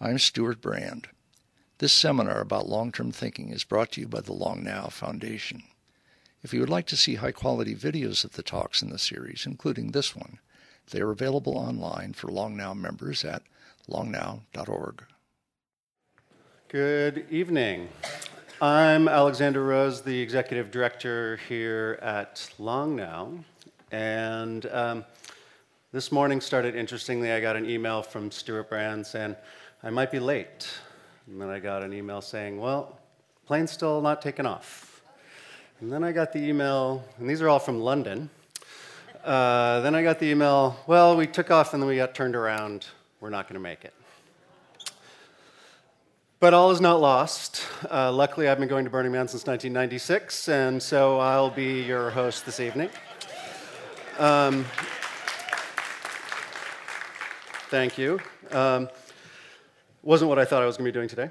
I'm Stewart Brand. This seminar about long term thinking is brought to you by the Long Now Foundation. If you would like to see high quality videos of the talks in the series, including this one, they are available online for Long Now members at longnow.org. Good evening. I'm Alexander Rose, the executive director here at Long Now. And um, this morning started interestingly. I got an email from Stewart Brand saying, I might be late. And then I got an email saying, well, plane's still not taking off. And then I got the email, and these are all from London. Uh, then I got the email, well, we took off and then we got turned around. We're not going to make it. But all is not lost. Uh, luckily, I've been going to Burning Man since 1996, and so I'll be your host this evening. Um, thank you. Um, wasn't what I thought I was going to be doing today.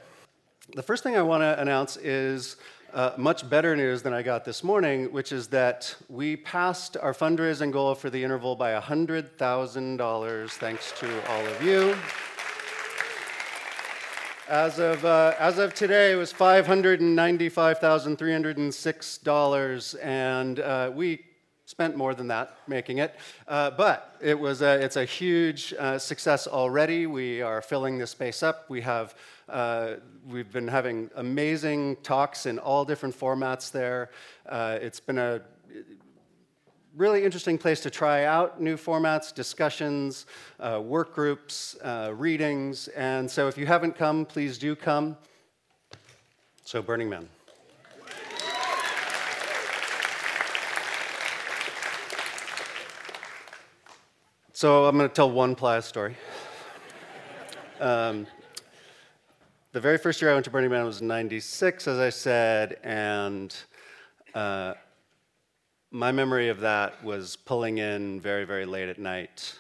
The first thing I want to announce is uh, much better news than I got this morning, which is that we passed our fundraising goal for the interval by $100,000, thanks to all of you. As of, uh, as of today, it was $595,306, and uh, we spent more than that making it. Uh, but it was a, it's a huge uh, success already. We are filling this space up. We have, uh, we've been having amazing talks in all different formats there. Uh, it's been a really interesting place to try out new formats, discussions, uh, work groups, uh, readings. And so if you haven't come, please do come. So, Burning Man. So I'm going to tell one Playa story. Um, the very first year I went to Burning Man was 96, as I said, and uh, my memory of that was pulling in very, very late at night.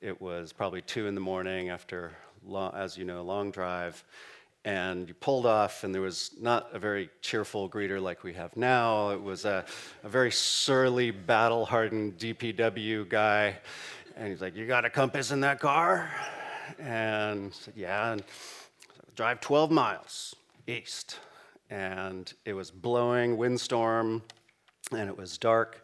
It was probably 2 in the morning after, long, as you know, a long drive. And you pulled off, and there was not a very cheerful greeter like we have now. It was a, a very surly, battle hardened DPW guy and he's like, You got a compass in that car? And I said, Yeah. And drive 12 miles east. And it was blowing, windstorm, and it was dark.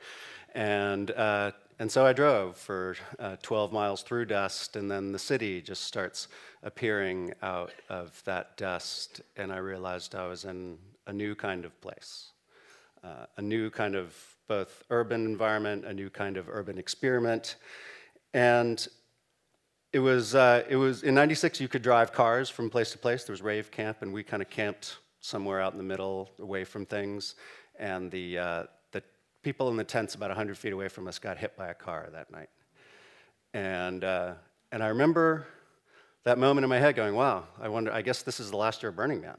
And, uh, and so I drove for uh, 12 miles through dust, and then the city just starts appearing out of that dust. And I realized I was in a new kind of place, uh, a new kind of both urban environment, a new kind of urban experiment. And it was, uh, it was in 96, you could drive cars from place to place. There was rave camp, and we kind of camped somewhere out in the middle, away from things. And the, uh, the people in the tents about 100 feet away from us got hit by a car that night. And, uh, and I remember that moment in my head going, wow, I wonder, I guess this is the last year of Burning Man.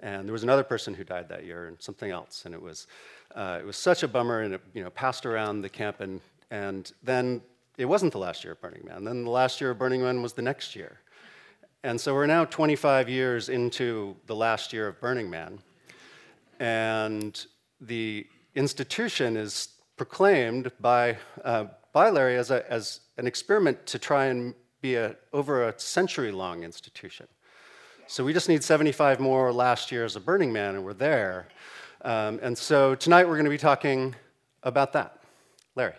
And there was another person who died that year and something else. And it was, uh, it was such a bummer, and it you know, passed around the camp. And, and then it wasn't the last year of Burning Man. Then the last year of Burning Man was the next year. And so we're now 25 years into the last year of Burning Man. And the institution is proclaimed by, uh, by Larry as, a, as an experiment to try and be a, over a century long institution. So we just need 75 more last years of Burning Man, and we're there. Um, and so tonight we're going to be talking about that. Larry.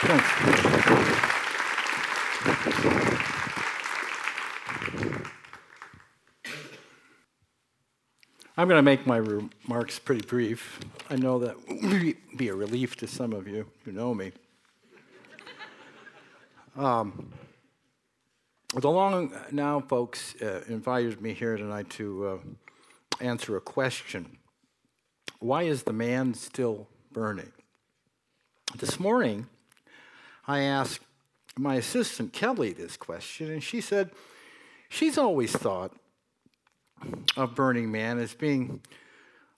Thanks. I'm going to make my remarks pretty brief. I know that will be a relief to some of you who know me. Um, the Long Now folks uh, invited me here tonight to uh, answer a question Why is the man still burning? This morning, I asked my assistant Kelly this question, and she said she's always thought of Burning Man as being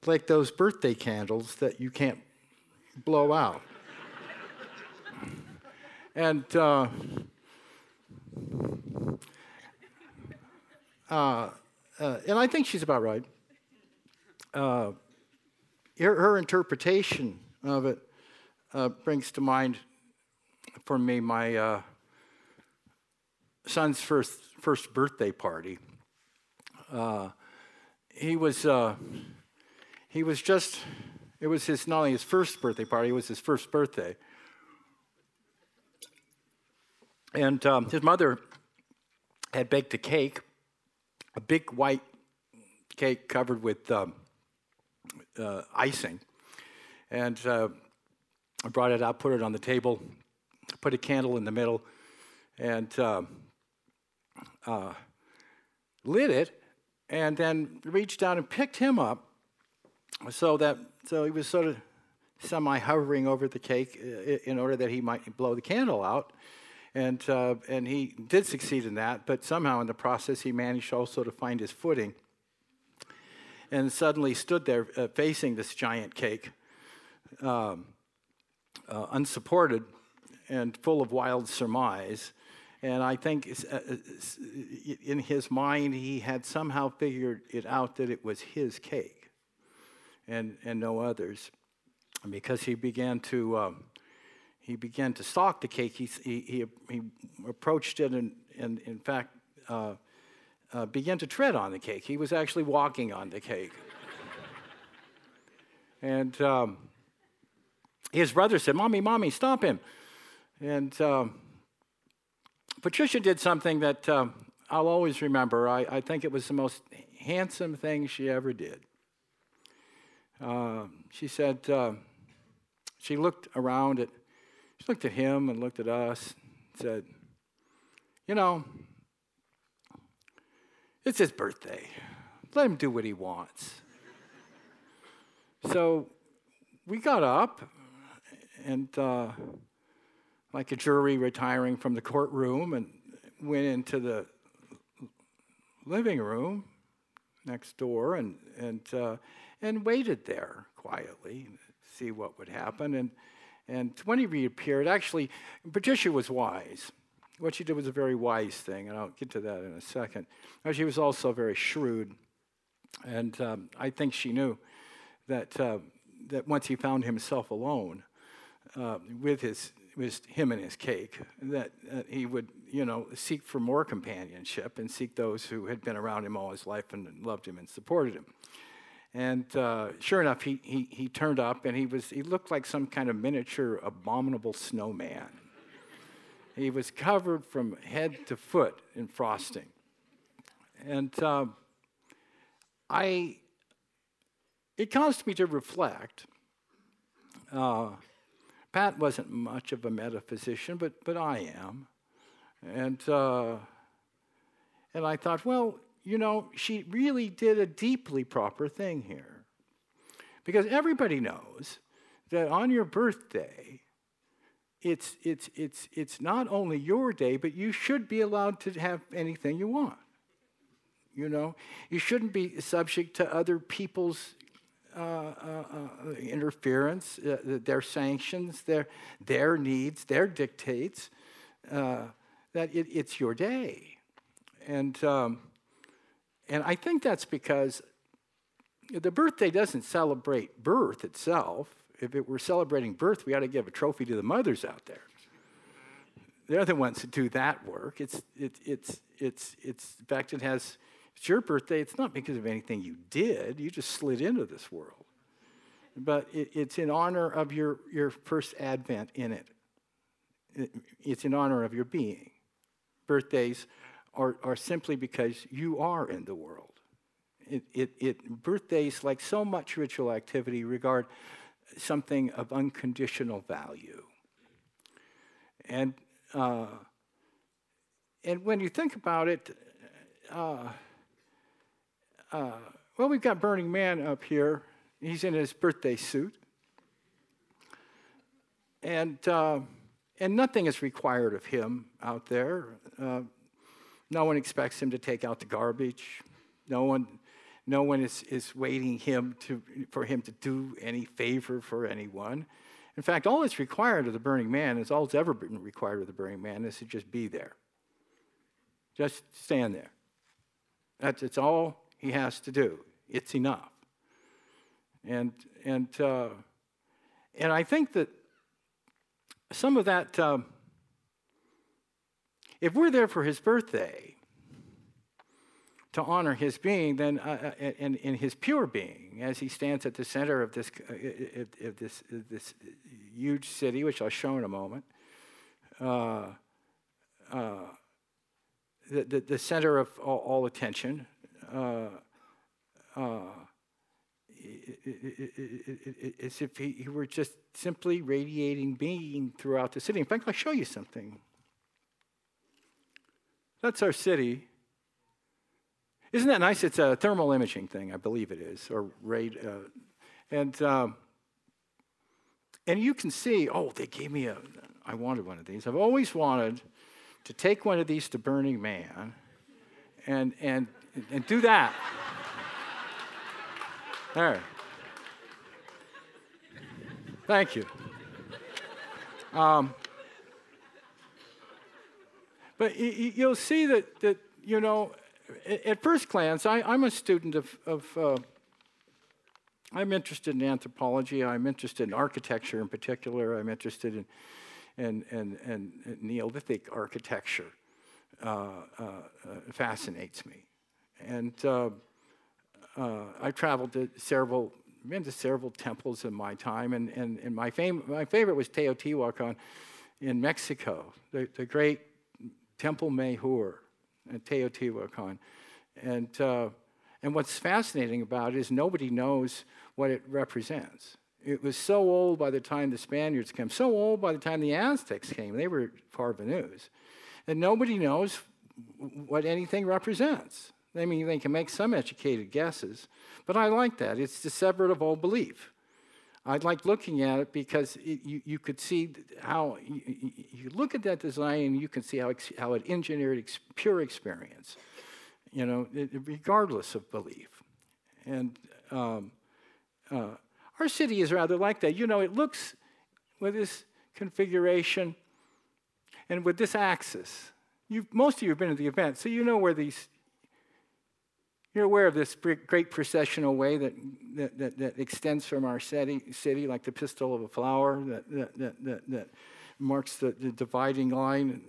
like those birthday candles that you can't blow out. and uh, uh, uh, and I think she's about right. Uh, her, her, interpretation of it uh, brings to mind for me my, uh, son's first, first birthday party. Uh, he was uh, he was just it was his not only his first birthday party, it was his first birthday. And um, his mother had baked a cake, a big white cake covered with um, uh, icing. And uh, I brought it out, put it on the table, put a candle in the middle, and uh, uh lit it and then reached down and picked him up so that so he was sort of semi hovering over the cake uh, in order that he might blow the candle out. And uh, and he did succeed in that but somehow in the process he managed also to find his footing and suddenly stood there uh, facing this giant cake um, uh, unsupported and full of wild surmise and I think uh, uh, in his mind, he had somehow figured it out that it was his cake and, and no others. Because he began to, um, he began to stalk the cake, he, he, he approached it and, and in fact, uh, uh, began to tread on the cake. He was actually walking on the cake. and um, his brother said, Mommy, Mommy, stop him. And um, Patricia did something that um, I'll always remember. I, I, think it was the most handsome thing she ever did. Uh, she said, uh, she looked around at, she looked at him and looked at us, and said, You know, it's his birthday. Let him do what he wants. so we got up and uh, like a jury retiring from the courtroom and went into the living room next door and, and, uh, and waited there quietly to see what would happen. And, and when he reappeared, actually, Patricia was wise. What she did was a very wise thing, and I'll get to that in a second. She was also very shrewd. And um, I think she knew that, uh, that once he found himself alone uh, with his was him and his cake, that, he would, you know, seek for more companionship and seek those who had been around him all his life and loved him and supported him. And uh, sure enough, he, he, he turned up and he, was, he looked like some kind of miniature abominable snowman. He was covered from head to foot in frosting. And uh, I, it caused me to reflect. Uh, Pat wasn't much of a metaphysician, but, but I am. And, uh, and I thought, well, you know, she really did a deeply proper thing here. Because everybody knows that on your birthday, it's, it's, it's, it's not only your day, but you should be allowed to have anything you want. You know, you shouldn't be subject to other people's interference, uh, their sanctions, their, their needs, their dictates, uh, that it, it's your day. And, um, and I think that's because the birthday doesn't celebrate birth itself. If it were celebrating birth, we ought to give a trophy to the mothers out there. They're the ones who do that work. It's, it, it's, it's, it's, in fact, it has it's your birthday, it's not because of anything you did, you just slid into this world. But it, it's in honor of your, your first advent in it. it. It's in honor of your being. Birthdays are, are simply because you are in the world. It, it, it, birthdays, like so much ritual activity, regard something of unconditional value. And, uh, and when you think about it, uh, uh, well, we've got Burning Man up here. He's in his birthday suit. And, uh, and nothing is required of him out there. Uh, no one expects him to take out the garbage. No one, no one is, is waiting him to, for him to do any favor for anyone. In fact, all that's required of the Burning Man is all that's ever been required of the Burning Man is to just be there. Just stand there. That's it's all he has to do. It's enough. And, and, uh, and I think that some of that, um, if we're there for his birthday to honor his being, then uh, uh and, in his pure being, as he stands at the center of this, uh, of this, this huge city, which I'll show in a moment, uh, uh, the, the, the, center of all, all attention. Uh, as if he, were just simply radiating being throughout the city. In fact, I'll show you something. That's our city. Isn't that nice? It's a thermal imaging thing, I believe it is, or. Uh, and um, and you can see. Oh, they gave me a. I wanted one of these. I've always wanted to take one of these to Burning Man, and and and do that. There. Thank you. Um, but you'll see that, that you know, at first glance, I, am a student of, of uh, I'm interested in anthropology. I'm interested in architecture in particular. I'm interested in, in, in, in Neolithic architecture. Uh, uh, uh fascinates me. And uh, uh, I traveled to several, been to several temples in my time, and, and, and my, fam- my favorite was Teotihuacan in Mexico, the, the great Temple Mayor at Teotihuacan. And, uh, and what's fascinating about it is nobody knows what it represents. It was so old by the time the Spaniards came, so old by the time the Aztecs came, they were parvenus, and nobody knows what anything represents. I mean, they can make some educated guesses, but I like that. It's the separate of all belief. I like looking at it because it, you, you could see how you, you, look at that design and you can see how, how it engineered ex, pure experience, you know, it, regardless of belief. And um, uh, our city is rather like that. You know, it looks with this configuration and with this axis. You've, most of you have been at the event, so you know where these you're aware of this great processional way that, that, that, that extends from our city, city, like the pistil of a flower, that, that, that, that, marks the, the dividing line,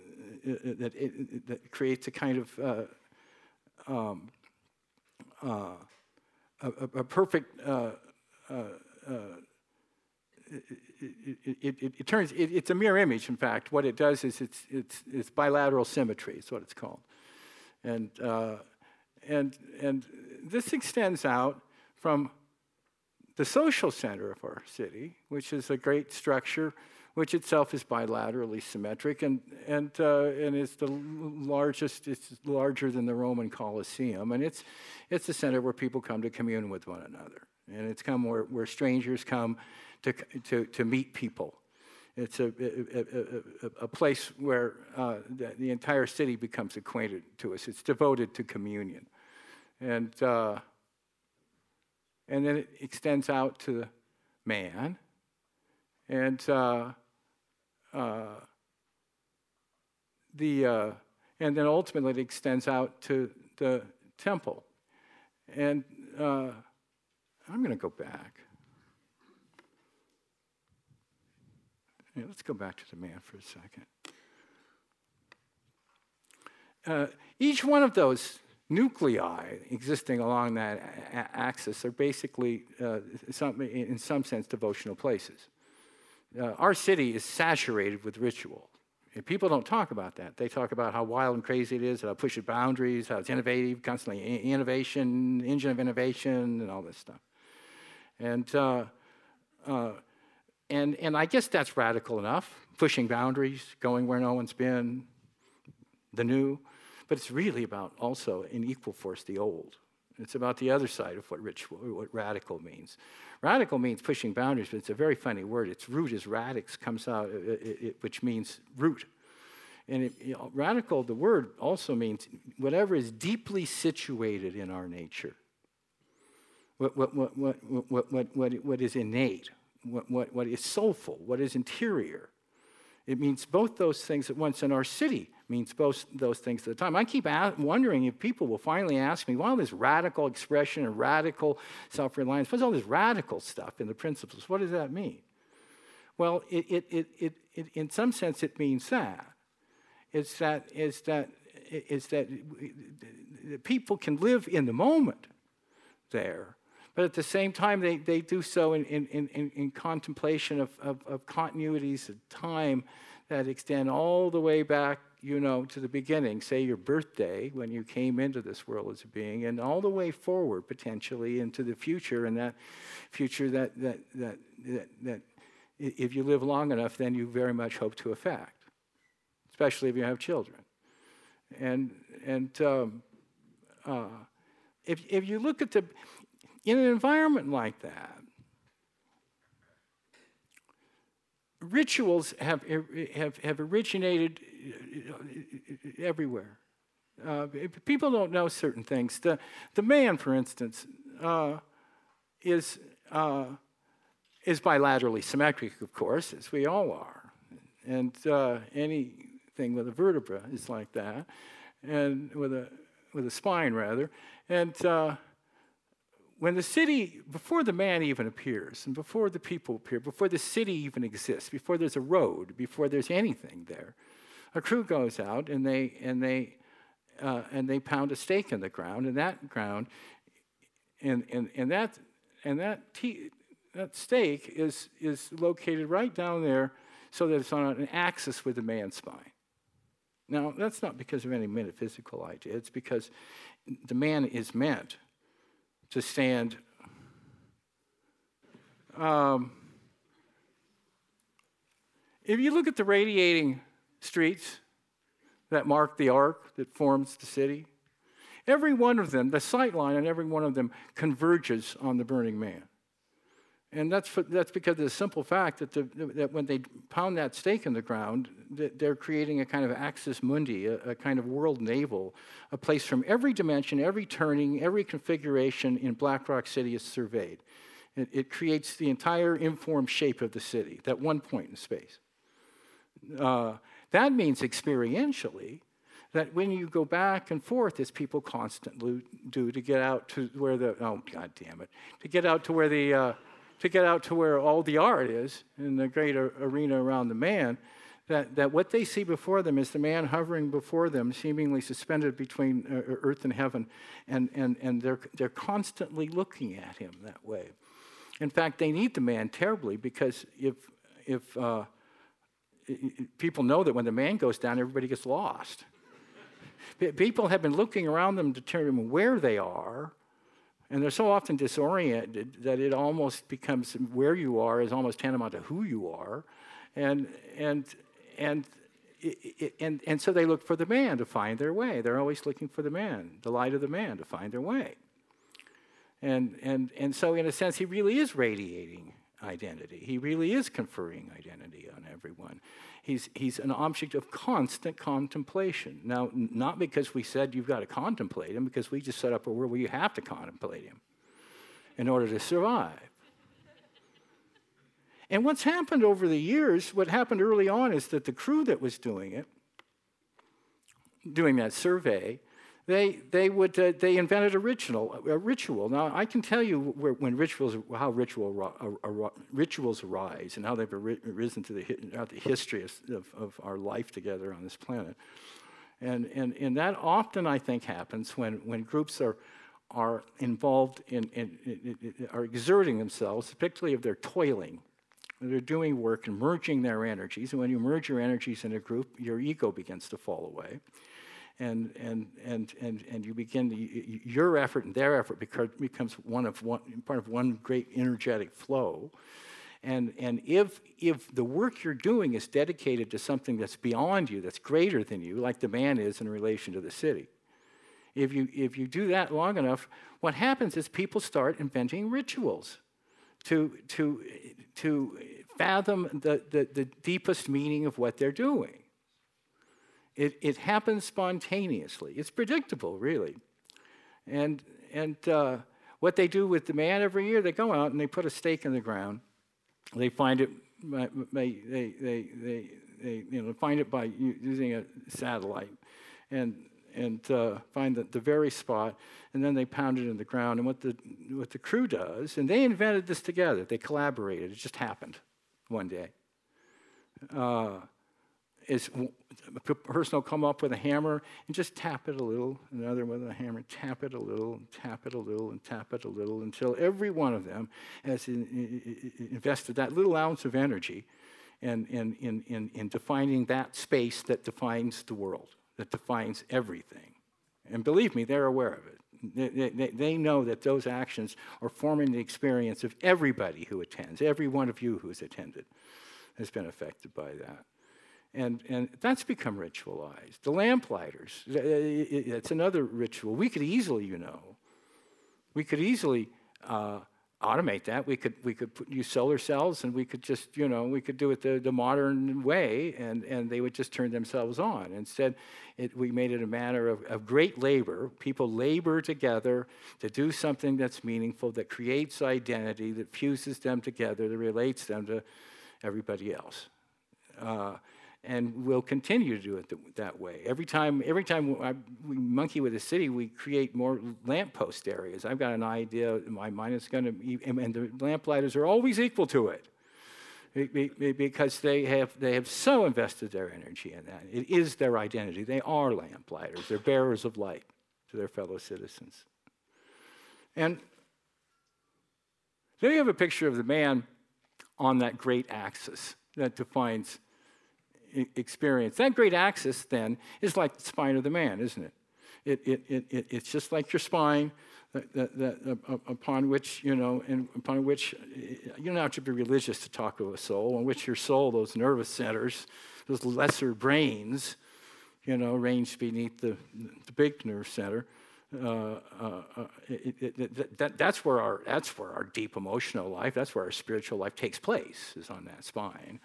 uh, uh, that, it, that creates a kind of uh, um, uh, a, a, perfect. Uh, uh, it, it, it, it, turns it's a mirror image in fact what it does is it's, it's, it's bilateral symmetry is what it's called and and, and this extends out from the social center of our city, which is a great structure, which itself is bilaterally symmetric and, and, uh, and is the largest, it's larger than the Roman Colosseum. And it's, it's the center where people come to commune with one another. And it's come where, where strangers come to, to, to meet people. It's a, a, a, a place where uh, the, the, entire city becomes acquainted to us. It's devoted to communion. And, uh, and then it extends out to man. And uh, uh, the, uh, and then ultimately it extends out to the temple. And uh, I'm going to go back. Yeah, let's go back to the man for a second. Uh, each one of those nuclei existing along that a- axis are basically, uh, some, in some sense, devotional places. Uh, our city is saturated with ritual. And people don't talk about that. They talk about how wild and crazy it is, how it pushes boundaries, how it's innovative, constantly innovation, engine of innovation, and all this stuff. And, uh, uh, and, and I guess that's radical enough, pushing boundaries, going where no one's been, the new. But it's really about also in equal force the old. It's about the other side of what what radical means. Radical means pushing boundaries, but it's a very funny word. Its root is radix, comes out, it, it, which means root. And it, you know, radical, the word also means whatever is deeply situated in our nature, what, what, what, what, what, what, what, what is innate, what, what, what is soulful, what is interior. It means both those things at once. In our city, means both those things at the time. I keep wondering if people will finally ask me, why all this radical expression and radical self reliance, what's all this radical stuff in the principles? What does that mean? Well, it, it, it, it, it, in some sense, it means that. It's that, it's that, it's that people can live in the moment there, but at the same time, they, they do so in, in, in, in contemplation of, of, of continuities of time that extend all the way back, you know, to the beginning, say your birthday when you came into this world as a being, and all the way forward potentially into the future, and that future that, that, that, that, that if you live long enough, then you very much hope to affect, especially if you have children. And, and um, uh, if, if you look at the, in an environment like that, rituals have, have, have originated uh, everywhere. Uh, people don't know certain things. The, the man, for instance, uh, is, uh, is bilaterally symmetric, of course, as we all are. And uh, anything with a vertebra is like that, and with a, with a spine, rather. And uh, when the city, before the man even appears, and before the people appear, before the city even exists, before there's a road, before there's anything there, a crew goes out and they and they uh, and they pound a stake in the ground, and that ground, and and, and that and that t- that stake is is located right down there, so that it's on an axis with the man's spine. Now that's not because of any metaphysical idea; it's because the man is meant to stand. Um, if you look at the radiating streets that mark the arc that forms the city, every one of them, the sight line on every one of them converges on the burning man. And that's, for, that's because of the simple fact that, the, that when they pound that stake in the ground, they're creating a kind of axis mundi, a, a, kind of world navel, a place from every dimension, every turning, every configuration in Black Rock City is surveyed. It, it creates the entire informed shape of the city, that one point in space. Uh, that means experientially that when you go back and forth, as people constantly do, to get out to where the, oh, god damn it, to get out to where the, uh, to get out to where all the art is in the great arena around the man, that, that what they see before them is the man hovering before them, seemingly suspended between uh, earth and heaven, and, and, and they're, they're constantly looking at him that way. In fact, they need the man terribly because if, if uh, people know that when the man goes down, everybody gets lost. People have been looking around them to determine where they are, and they're so often disoriented that it almost becomes where you are is almost tantamount to who you are. And, and, and, and, and so they look for the man to find their way. They're always looking for the man, the light of the man to find their way. And, and, and so, in a sense, he really is radiating identity. He really is conferring identity on everyone. He's, he's an object of constant contemplation. Now, not because we said you've got to contemplate him, because we just set up a world where you have to contemplate him in order to survive. And what's happened over the years, what happened early on is that the crew that was doing it, doing that survey, they, they, would, uh, they invented a ritual, a ritual. Now, I can tell you where, when rituals, how ritual, uh, rituals arise and how they've arisen to the, the history of, of our life together on this planet. And, and, and that often, I think, happens when, when groups are, are involved in, in, in, in, are exerting themselves, particularly if they're toiling. They're doing work and merging their energies. And when you merge your energies in a group, your ego begins to fall away and, and, and, and, and you begin to, your effort and their effort becomes one of one, part of one great energetic flow. And, and if, if the work you're doing is dedicated to something that's beyond you, that's greater than you, like the man is in relation to the city, if you, if you do that long enough, what happens is people start inventing rituals to, to, to fathom the, the, the deepest meaning of what they're doing. It, it happens spontaneously. It's predictable, really. And, and uh, what they do with the man every year, they go out and they put a stake in the ground. They find it, by, they, they, they, they, you know, find it by using a satellite and, and uh, find the, the very spot, and then they pound it in the ground. And what the, what the crew does, and they invented this together, they collaborated, it just happened one day. Uh, is a person will come up with a hammer and just tap it a little, another with a hammer, tap it a little, tap it a little, and tap it a little until every one of them has in, in, invested that little ounce of energy in, in, in, in, defining that space that defines the world, that defines everything. And believe me, they're aware of it. They, they, they, know that those actions are forming the experience of everybody who attends, every one of you who's attended has been affected by that. And, and that's become ritualized. The lamplighters, it's another ritual. We could easily, you know, we could easily uh, automate that. We could, we could put, use solar cells and we could just, you know, we could do it the, the modern way and, and they would just turn themselves on. Instead, it, we made it a matter of, of great labor. People labor together to do something that's meaningful, that creates identity, that fuses them together, that relates them to everybody else. Uh, and we'll continue to do it th- that way. Every time, every time I, we monkey with the city, we create more lamppost areas. I've got an idea in my mind. It's going to, be, and the lamplighters are always equal to it because they have, they have so invested their energy in that. It is their identity. They are lamplighters. They're bearers of light to their fellow citizens. And there you have a picture of the man on that great axis that defines experience. That great axis, then, is like the spine of the man, isn't it? It, it, it, it it's just like your spine, that, that, that, upon which, you know, and upon which you don't have to be religious to talk of a soul, on which your soul, those nervous centers, those lesser brains, you know, range beneath the, the big nerve center. Uh, uh, uh it, it, that, that's, where our, that's where our deep emotional life, that's where our spiritual life takes place, is on that spine.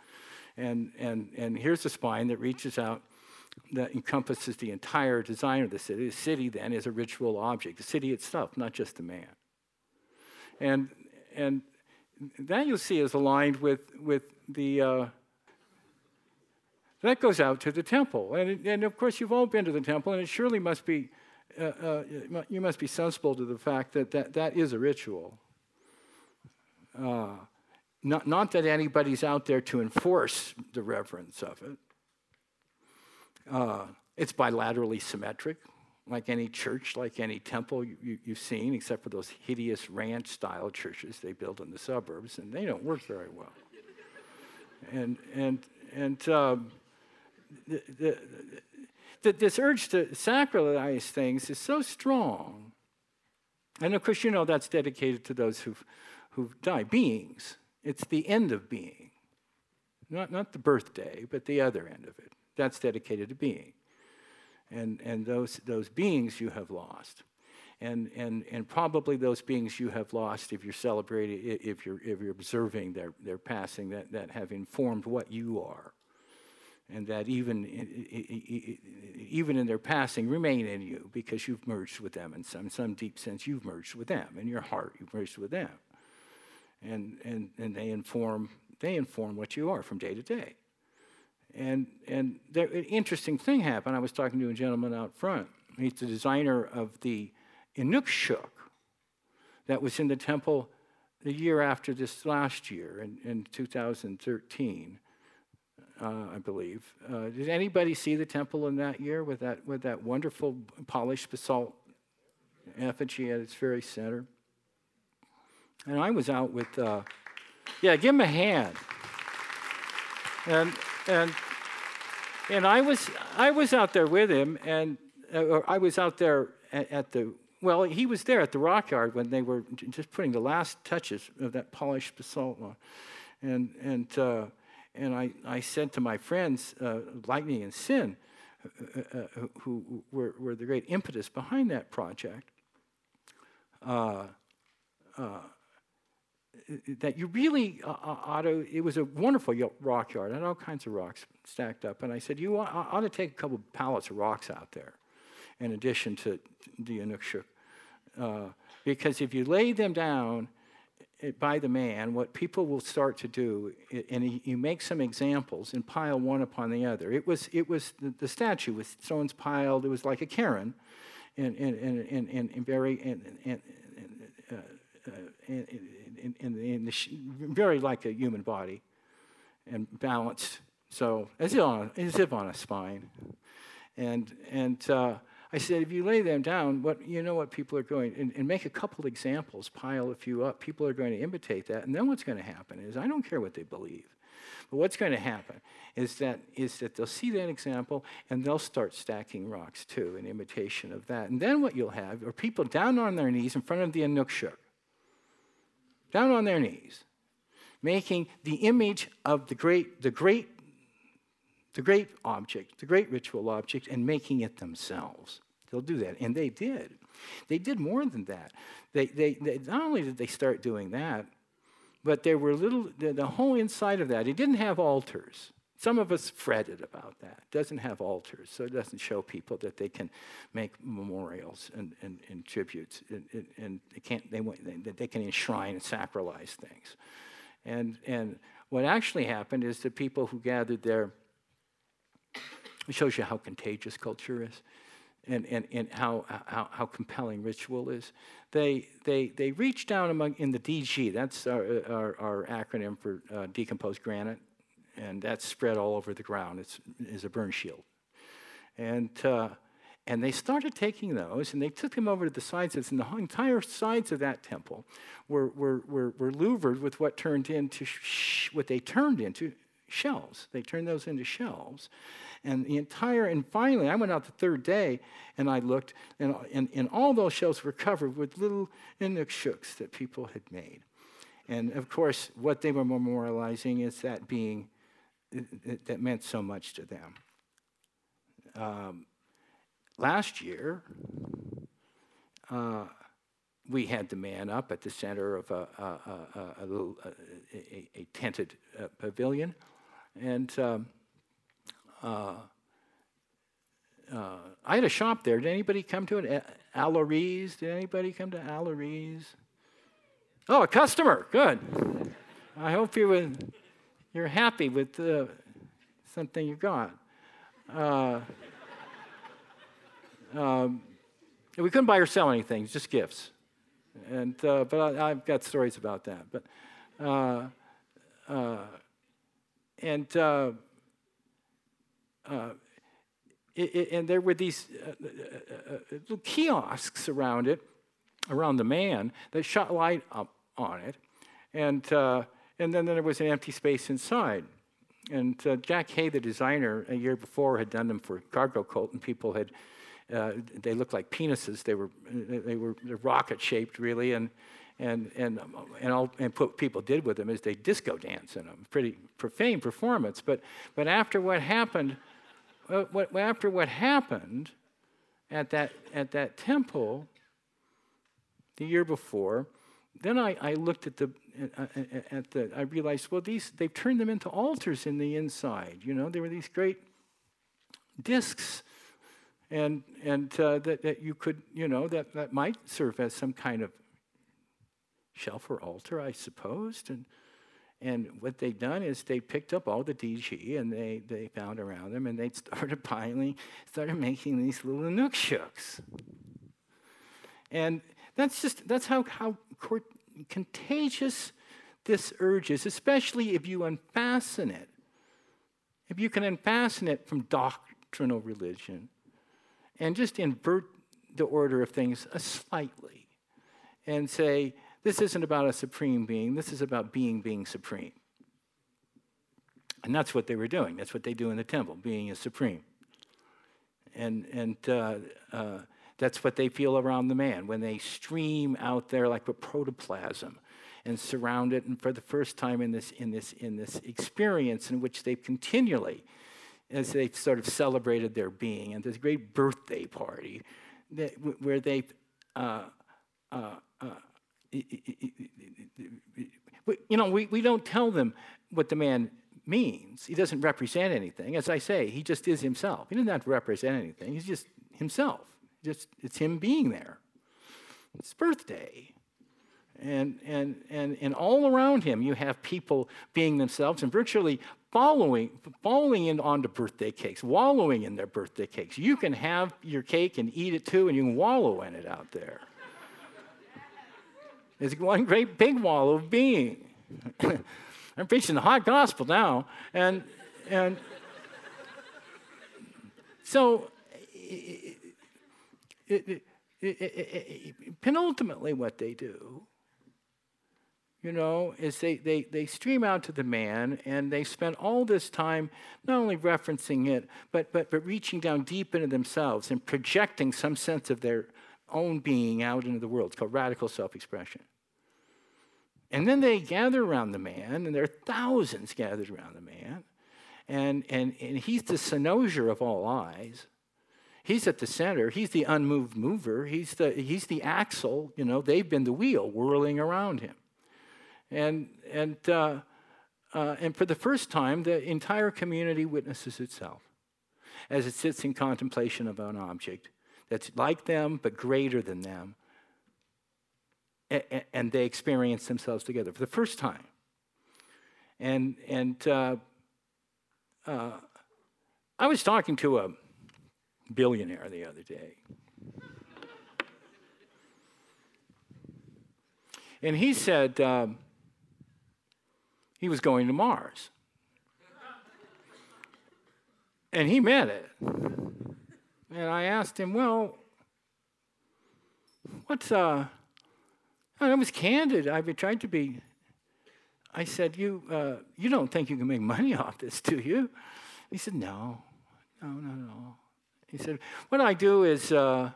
And, and, and here's a spine that reaches out, that encompasses the entire design of the city. The city then is a ritual object, the city itself, not just the man. And, and that you'll see is aligned with, with the, uh, that goes out to the temple. And, and of course, you've all been to the temple, and it surely must be, uh, uh, you must be sensible to the fact that that, that is a ritual. Not, not that anybody's out there to enforce the reverence of it. Uh, it's bilaterally symmetric, like any church, like any temple you, have seen, except for those hideous ranch style churches they build in the suburbs, and they don't work very well. and and, and um, the, the, the, this urge to sacralize things is so strong. And of course, you know that's dedicated to those who've, who've died, beings. It's the end of being. Not, not the birthday, but the other end of it. That's dedicated to being. And, and those, those beings you have lost. And, and, and probably those beings you have lost if you're celebrating, if you're, if you're observing their, their passing, that, that have informed what you are. And that even, even in their passing remain in you because you've merged with them in some, some deep sense. You've merged with them. In your heart, you've merged with them and, and, and they inform they inform what you are from day to day. And and there, an interesting thing happened. I was talking to a gentleman out front. He's the designer of the Inukshuk that was in the temple the year after this last year, in, in 2013, uh, I believe. Uh, did anybody see the temple in that year with that with that wonderful polished basalt effigy at its very center? And I was out with, uh, yeah, give him a hand. And, and, and I was, I was out there with him, and uh, I was out there at, at, the, well, he was there at the rock yard when they were just putting the last touches of that polished basalt. And, and, uh, and I, I said to my friends, uh, Lightning and Sin, uh, uh, uh, who were, were the great impetus behind that project, that you really uh, uh, ought to, it was a wonderful rock yard, had all kinds of rocks stacked up. And I said, you ought, ought to take a couple pallets of rocks out there in addition to the Inukshuk. Uh, because if you lay them down eh, by the man, what people will start to do, and he, you make some examples and pile one upon the other. It was, it was the, the statue with stones piled, it was like a cairn, and, and, and, and, and very, and, and, uh, uh, in, in, the, very like a human body and balanced So as if on, as if on a spine. And, and uh, I said, if you lay them down, what, you know what people are going, and, and make a couple examples, pile a few up, people are going to imitate that. And then what's going to happen is, I don't care what they believe. But what's going to happen is that, is that they'll see that example and they'll start stacking rocks too in imitation of that. And then what you'll have are people down on their knees in front of the Inukshuk, down on their knees, making the image of the great, the great, the great object, the great ritual object, and making it themselves. They'll do that. And they did. They did more than that. They, they, they, not only did they start doing that, but there were little, the, the whole inside of that, it didn't have altars. Some of us fretted about that. It doesn't have altars, so it doesn't show people that they can make memorials and, and, and tributes, and, and, they can't they, they, they can enshrine and sacralize things. And and what actually happened is the people who gathered there. It shows you how contagious culture is and, and, and how, how, how compelling ritual is. They, they, they reach down among, in the DG, that's our, our, our acronym for uh, decomposed granite, and that's spread all over the ground. It's is a burn shield. And, uh, and they started taking those and they took them over to the sides, and the entire sides of that temple were, were, were, were louvered with what turned into, sh- what they turned into shells. They turned those into shells. And the entire, and finally, I went out the third day and I looked, and, and, and all those shells were covered with little inukshuks that people had made. And of course, what they were memorializing is that being that meant so much to them. Um, last year, uh, we had the man up at the center of a, a, a, a little a, tented uh, pavilion, and um, uh, uh, I had a shop there. Did anybody come to it? Alaries? Did anybody come to Alaries? Oh, a customer. Good. I hope you were, you're happy with uh, something you got. Uh, um, we couldn't buy or sell anything, just gifts. And, uh, but I, have got stories about that. But, uh, uh, and uh, it, it, and there were these little kiosks around it, around the man, that shot light up on it. And, and then there was an empty space inside. And uh, Jack Hay, the designer, a year before had done them for cargo cult, and people had, they looked like penises. They were, they were rocket shaped, really. And, and, and, and, all, and what people did with them is they disco dance in them. Pretty profane performance. But, but after what happened, what, after what happened at that, at that temple the year before, then I, I looked at the, uh, uh, uh, at the, I realized, well, these, they've turned them into altars in the inside. You know, there were these great discs and, and uh, that, that you could, you know, that, that might serve as some kind of shelf or altar, I supposed. And, and what they'd done is they picked up all the DG and they, they found around them and they started piling, started making these little Inukshuks. And that's just, that's how, how contagious this urge is, especially if you unfasten it. If you can unfasten it from doctrinal religion and just invert the order of things slightly and say, this isn't about a supreme being, this is about being being supreme. And that's what they were doing. That's what they do in the temple, being is supreme. And, and uh, uh, that's what they feel around the man when they stream out there like a protoplasm and surround it. And for the first time in this, in this, in this experience in which they've continually, as they've sort of celebrated their being, and this great birthday party that, where they've uh, uh, uh you know, we, we don't tell them what the man means. He doesn't represent anything. As I say, he just is himself. He doesn't have to represent anything. He's just himself. Just it's him being there. It's birthday. And, and, and, and all around him, you have people being themselves and virtually following, following in onto birthday cakes, wallowing in their birthday cakes. You can have your cake and eat it too, and you can wallow in it out there. It's one great big wall of being. I'm preaching the hot gospel now. And, and so, it, it, it, penultimately, what they do, you know, is they, they, they stream out to the man and they spend all this time not only referencing it, but, but, but reaching down deep into themselves and projecting some sense of their own being out into the world. It's called radical self expression. And then they gather around the man, and there are thousands gathered around the man. And, and, and he's the cynosure of all eyes. He's at the center. He's the unmoved mover. He's the, he's the axle. You know, they've been the wheel whirling around him. And, and, uh, uh, and for the first time, the entire community witnesses itself as it sits in contemplation of an object that's like them but greater than them. A- and they experience themselves together for the first time. And, and uh, uh, I was talking to a billionaire the other day. And he said um, he was going to Mars. And he meant it. And I asked him, well, what's, uh, I was candid. I tried to be I said, you, uh, you don't think you can make money off this, do you? He said, No, no, no, no. He said, What I do is, uh,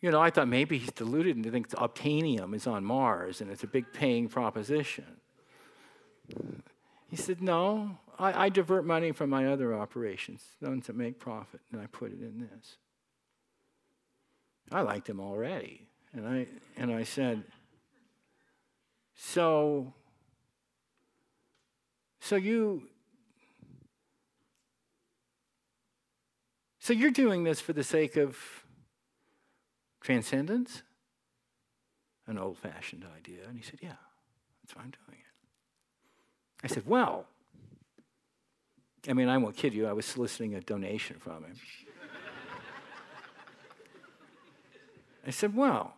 you know, I thought maybe he's deluded and thinks obtanium is on Mars and it's a big paying proposition. He said, No, I, I divert money from my other operations, the ones that make profit, and I put it in this. I liked him already. And I, and I said, so, so you, so you're doing this for the sake of transcendence? An old fashioned idea. And he said, Yeah, that's why I'm doing it. I said, Well, I mean, I won't kid you, I was soliciting a donation from him. I said, Well,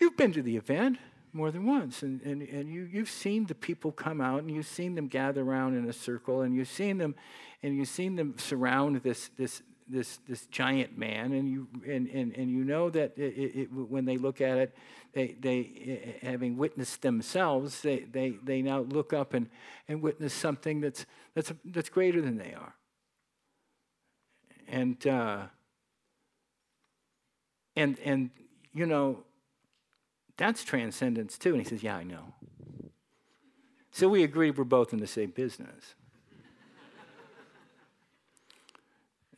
You've been to the event more than once, and, and, and you, you've seen the people come out, and you've seen them gather around in a circle, and you've seen them, and you've seen them surround this, this, this, this giant man, and you, and, and, and you know that it, it, when they look at it, they, they, having witnessed themselves, they, they, they now look up and, and witness something that's, that's, that's greater than they are. And, uh, and, and, you know, that's transcendence too. And he says, Yeah, I know. So we agreed we're both in the same business.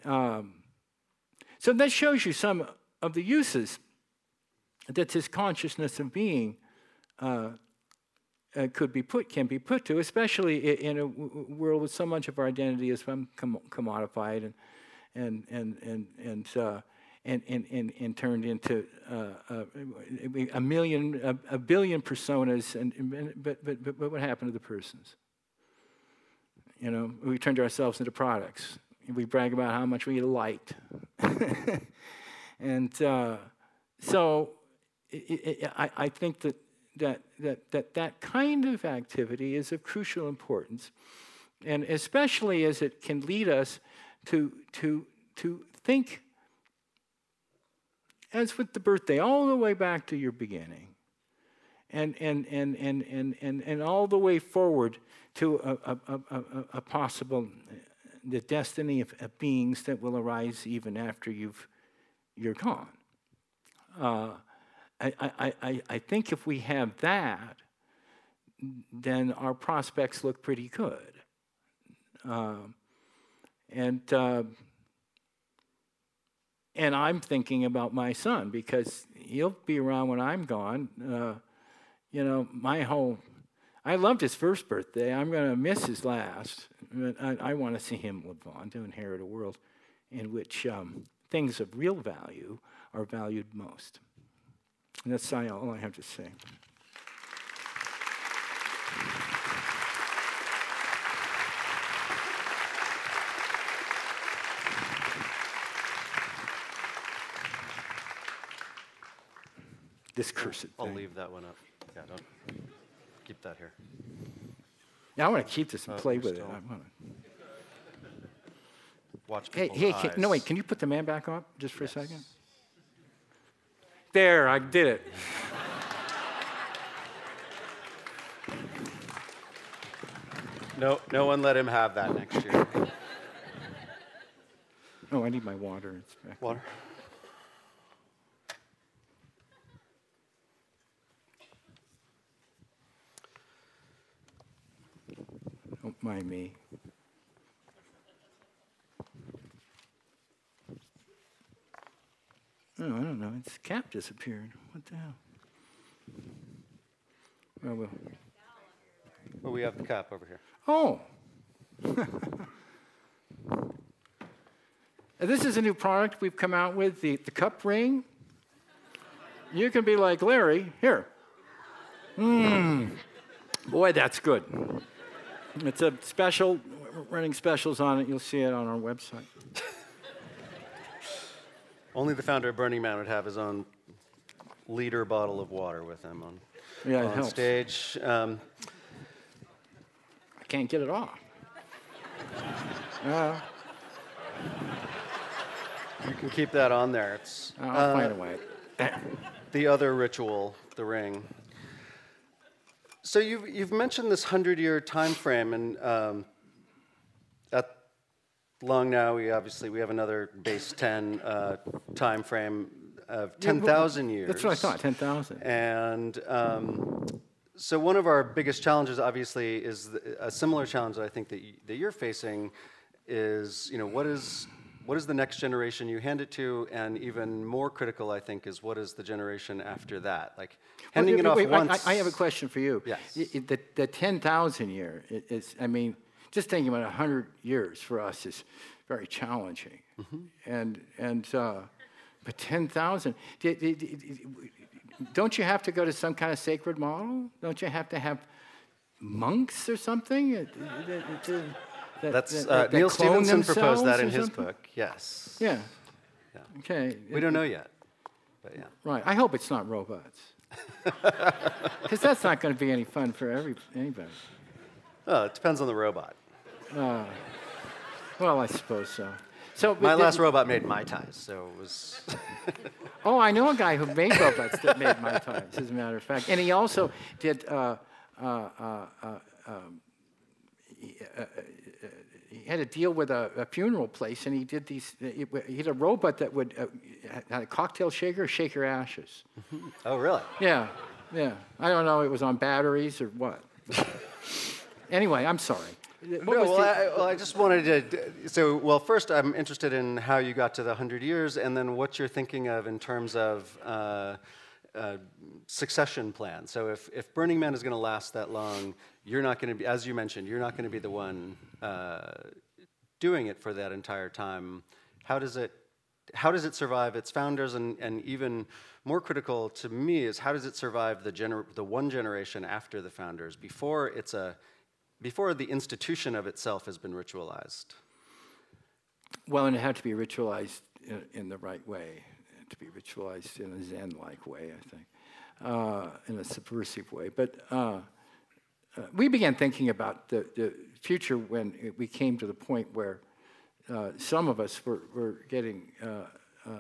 Um, so that shows you some of the uses that this consciousness of being uh, uh, could be put, can be put to, especially in a world with so much of our identity is commodified and and and and and uh, and, and, and, and turned into uh, uh, a million, a, a, billion personas. And, and but, but, but what happened to the persons? You know, we turned ourselves into products. We brag about how much we liked. and uh, so it, it, I, I think that, that, that, that that kind of activity is of crucial importance, and especially as it can lead us to, to, to think as with the birthday, all the way back to your beginning. And, and, and, and, and, and, and all the way forward to a, a, a, a possible the destiny of, of, beings that will arise even after you've you're gone. Uh, I, I, I, I think if we have that, then our prospects look pretty good. Uh, and uh, and I'm thinking about my son because he'll be around when I'm gone. Uh, you know, my whole, I loved his first birthday. I'm going to miss his last. I, I want to see him live on to inherit a world in which um, things of real value are valued most. And that's all I have to say. This cursed I'll thing. leave that one up. Yeah, don't keep that here. Yeah, I want to keep this and Oh, play with it. still- I wanna- Watch Hey, people's hey, can, no, wait, can you put the man back up just for a second? There, I did it. No, no one let him have that next year. Oh, I need my water. It's back. Water. Mind me. Oh, I don't know. Its cap disappeared. What the hell? Oh, well, well. Well, we have the cap over here. Oh. This is a new product we've come out with the, the cup ring. You can be like Larry, here. Mmm. Boy, that's good. It's a special, we're running specials on it. You'll see it on our website. Only the founder of Burning Man would have his own liter bottle of water with him on, Yeah, on stage. Um, I can't get it off. Uh, you can keep that on there. It's I'll uh, find a way. the other ritual, the ring. So you've, you've mentioned this hundred-year time frame, and um, at long now, we obviously we have another base ten uh, time frame of ten thousand years. That's what I thought, 10,000. And um, so one of our biggest challenges, obviously, is the, a similar challenge that I think that, y- that you're facing is, you know, what is what is the next generation you hand it to, and even more critical, I think, is what is the generation after that? Like handing it off wait, I- once. I, I have a question for you. Yes. The, the 10,000 year is, I mean, just thinking about 100 years for us is very challenging. Mm-hmm. And, and uh, but 10,000, di- di- di- di- don't you have to go to some kind of sacred model? Don't you have to have monks or something? That- that- that- That's that- uh, that Neal Stephenson proposed that in his something? book. Yes. Yeah. Yeah. Okay. We don't know yet, but yeah. Right. I hope it's not robots. Because that's not going to be any fun for every, anybody. Oh, it depends on the robot. Well, I suppose so. So My last robot made my ties, so it was. Oh, I know a guy who made robots that made my ties, as a matter of fact. And he also did. Uh, uh, uh, uh, um, he, had a deal with a, a funeral place, and he did these. He, he had a robot that would uh, had a cocktail shaker, shake your ashes. oh, really? Yeah, yeah. I don't know. It was on batteries or what. anyway, I'm sorry. What no, well, the- I, well, I just wanted to. So, well, first, I'm interested in how you got to the 100 years, and then what you're thinking of in terms of uh, uh, succession plan. So, if, if Burning Man is going to last that long, you're not going to be, as you mentioned, you're not going to be the one uh, doing it for that entire time. How does it? How does it survive its founders, and, and even more critical to me is how does it survive the gener- the one generation after the founders before it's a before the institution of itself has been ritualized. Well, and it had to be ritualized in, in the right way. To be ritualized in a Zen-like way, I think, uh, in a subversive way. But uh, uh, we began thinking about the, the future when we came to the point where uh, some of us were, were getting uh, uh,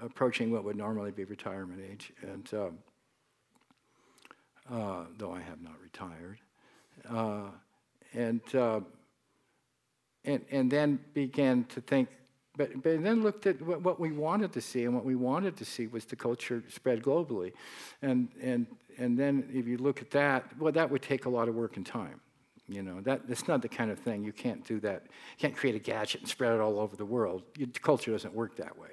approaching what would normally be retirement age, and um, uh, though I have not retired, and uh, and, and then began to think, but, but then looked at what, what we wanted to see, and what we wanted to see was the culture spread globally. And, and, and then if you look at that, well, that would take a lot of work and time. You know, that, that's not the kind of thing, you can't do that. You can't create a gadget and spread it all over the world. Culture doesn't work that way.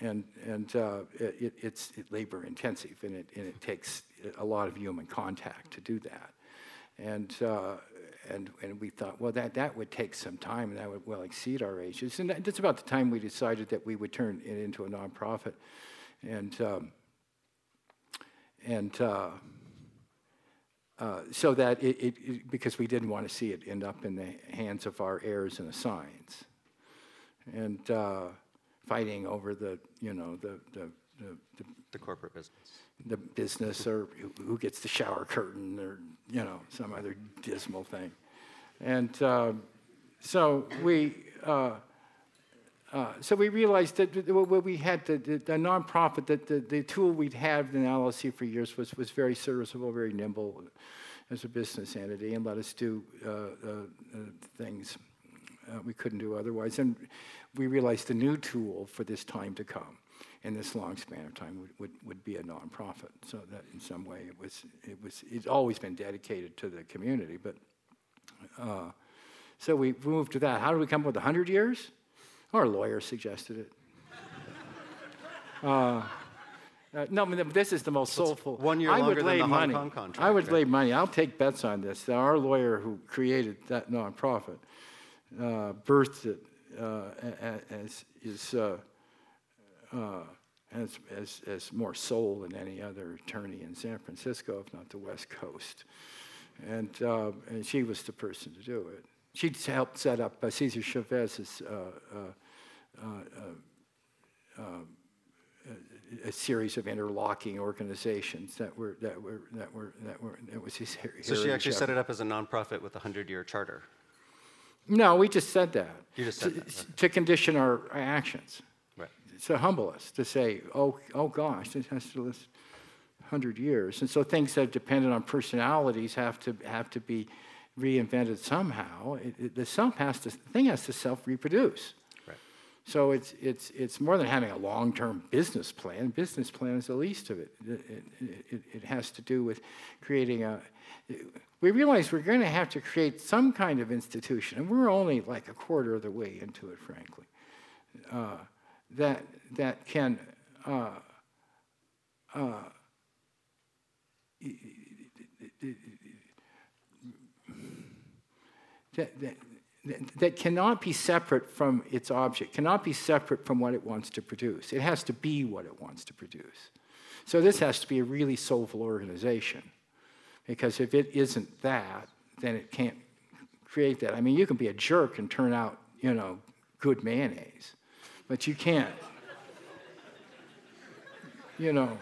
And, and uh, it, it's it labor intensive, and it, and it takes a lot of human contact to do that. And, uh, and, and we thought, well, that, that would take some time and that would well exceed our ages. And that, that's about the time we decided that we would turn it into a nonprofit. And, um, and uh, uh, so that it, it, it, because we didn't want to see it end up in the hands of our heirs and assigns. And uh, fighting over the, you know, the, the, the, the, The corporate business. the business or who- who gets the shower curtain or, you know, some other dismal thing. And um, so we, uh, uh, so we realized that what we had, the, the, the nonprofit, that the, the tool we'd had in LLC for years was, was very serviceable, very nimble as a business entity and let us do uh, uh, uh, things uh, we couldn't do otherwise. And we realized the new tool for this time to come in this long span of time would, would, would be a nonprofit. So that in some way it was, it was, it's always been dedicated to the community, but uh, so we moved to that. How did we come up with 100 years? Our lawyer suggested it. Uh, uh, no, I mean, this is the most soulful. one year I longer would than lay the Hong money. Kong contract, I would right? lay money. I'll take bets on this. That our lawyer who created that nonprofit uh, birthed it uh, as is uh, uh, as, as, as more soul than any other attorney in San Francisco, if not the West Coast. And, uh, and she was the person to do it. She helped set up uh, Cesar Chavez's uh, uh, uh, a series of interlocking organizations that were that were that were that were that was his her- So she actually effort. set it up as a nonprofit with a 100-year charter. No, we just said that. You just said to, that, to condition our actions. Right. To humble us, to say, oh, oh gosh, this has to last 100 years. And so things that depended on personalities have to, have to be reinvented somehow. It, it, the self has to, the thing has to self-reproduce. Right. So it's, it's, it's more than having a long-term business plan. Business plan is the least of it. It, it, it, it has to do with creating a. We realize we're going to have to create some kind of institution, and we're only like a quarter of the way into it, frankly. Uh, that that can. Uh, uh, that, that, that- cannot be separate from its object, cannot be separate from what it wants to produce. It has to be what it wants to produce. So this has to be a really soulful organization, because if it isn't that, then it can't create that. I mean, you can be a jerk and turn out, you know, good mayonnaise, but you can't, you know,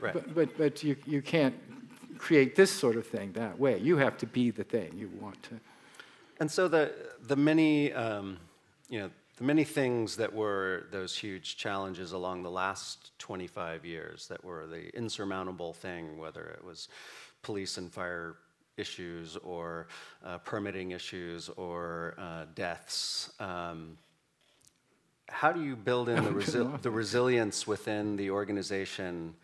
Right. but, but, but you, you can't create this sort of thing that way. You have to be the thing you want to. And so the the many um, you know the many things that were those huge challenges along the last 25 years that were the insurmountable thing, whether it was police and fire issues or uh, permitting issues or uh, deaths. Um, how do you build in the, resi- the resilience within the organization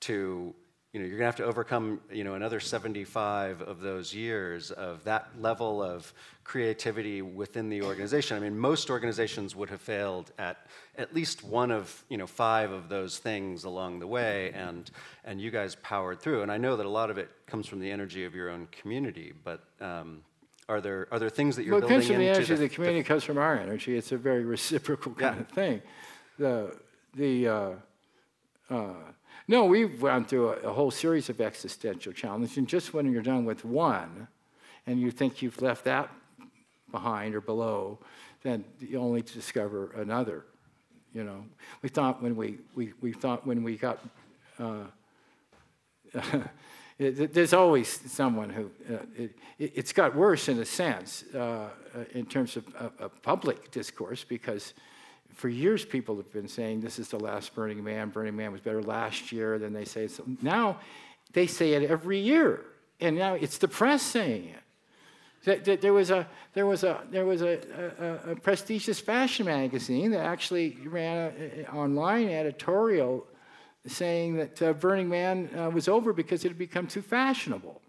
to you know you're going to have to overcome you know another 75 of those years of that level of creativity within the organization i mean most organizations would have failed at at least one of you know five of those things along the way and and you guys powered through and i know that a lot of it comes from the energy of your own community but um, are there are there things that you're Well, building from the into energy of the the community, it comes from our energy. It's a very reciprocal kind Yeah. of thing. The, the, uh, uh, no, we've gone through a, a whole series of existential challenges, and just when you're done with one, and you think you've left that behind or below, then you only discover another. You know, we thought when we, we, we thought when we got uh, There's always someone who, uh, it, it's got worse in a sense uh, in terms of, of, of public discourse because for years people have been saying this is the last Burning Man. Burning Man was better last year than they say. it's now they say it every year, and now it's the press saying it. There was a there was a there was a, a, a prestigious fashion magazine that actually ran an online editorial saying that uh, Burning Man uh, was over because it had become too fashionable.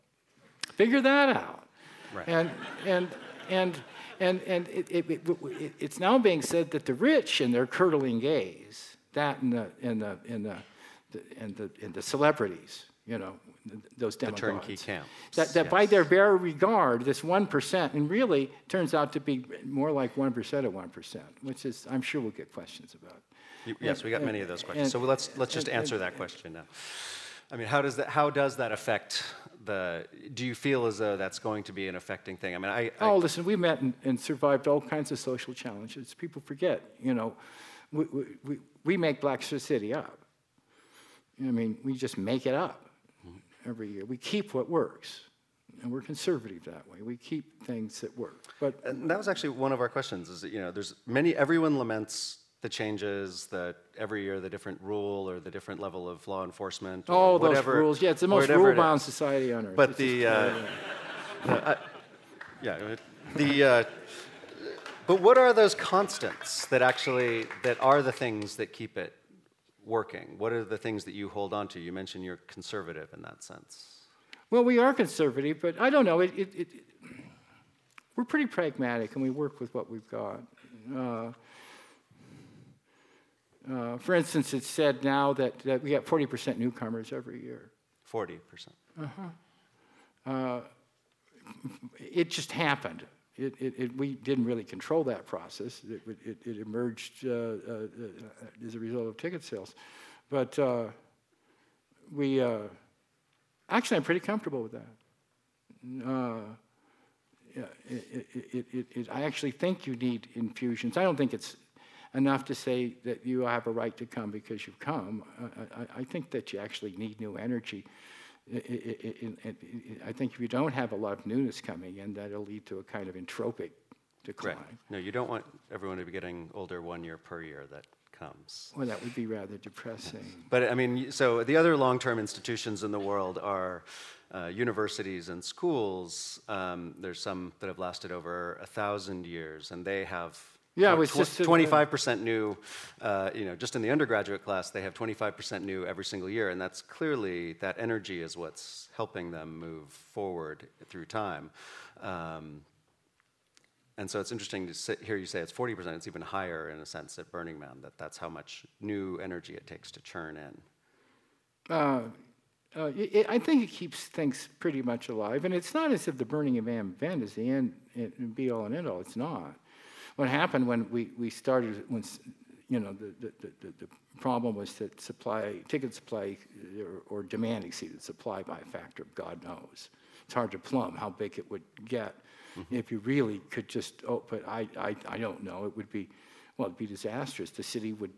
Figure that out. Right. And and and and and it, it, it, it- it's now being said that the rich and their curdling gaze, that and the and the and the, the and the and the celebrities, you know, those demagogues, turnkey camps, that, that by their very regard, this one percent, and really turns out to be more like one percent of one percent, which is I'm sure we'll get questions about. Yes, we got many of those questions. and- So let's, let's just and- answer that question now. I mean, how does that, how does that affect the, do you feel as though that's going to be an affecting thing? I mean, I, I- Oh, listen, we met and, and survived all kinds of social challenges. People forget, you know, we, we, we, make Black City up. I mean, we just make it up every year. We keep what works, and we're conservative that way. We keep things that work. But And that was actually one of our questions. Is that you know, there's many. Everyone laments the changes that every year the different rule or the different level of law enforcement. or all those whatever- rules, yeah, it's the most whatever it is. rule-bound society on earth. But It's the, just- uh, uh, I- yeah, the, uh, but what are those constants that actually, that are the things that keep it working? What are the things that you hold on to? You mentioned you're conservative in that sense. Well, we are conservative, but I don't know. It, it, it, we're pretty pragmatic, and we work with what we've got. Uh, uh, for instance, it's said now that, that we get 40% newcomers every year. Forty percent. Uh. It just happened. It, it, it, we didn't really control that process. It, it, it emerged uh, uh, uh, as a result of ticket sales. But uh, we, uh, actually, I'm pretty comfortable with that. Uh, yeah, it, it, it, it, it, I actually think you need infusions. I don't think it's enough to say that you have a right to come because you've come. I, I, I think that you actually need new energy. I- I- I- I- think if you don't have a lot of newness coming in, that'll lead to a kind of entropic decline. Right. No, you don't want everyone to be getting older one year per year that comes. Well, that would be rather depressing. But I mean, so the other long-term institutions in the world are uh, universities and schools. Um, there's some that have lasted over a thousand years, and they have Yeah, it was tw- just 25% new. Uh, you know, just in the undergraduate class, they have 25% new every single year, and that's clearly that energy is what's helping them move forward through time. Um, and so it's interesting to sit, hear you say it's 40%. It's even higher in a sense at Burning Man, that that's how much new energy it takes to churn in. Uh, uh, it, I think it keeps things pretty much alive. And it's not as if the Burning Man event is the end, be all and end all. It's not. What happened when we, we started, when, you know, the, the, the, the- problem was that supply, ticket supply or, or demand exceeded supply by a factor of God knows. It's hard to plumb how big it would get if you really could just, oh, but I, I, I don't know. It would be, well, it'd be disastrous. The city would,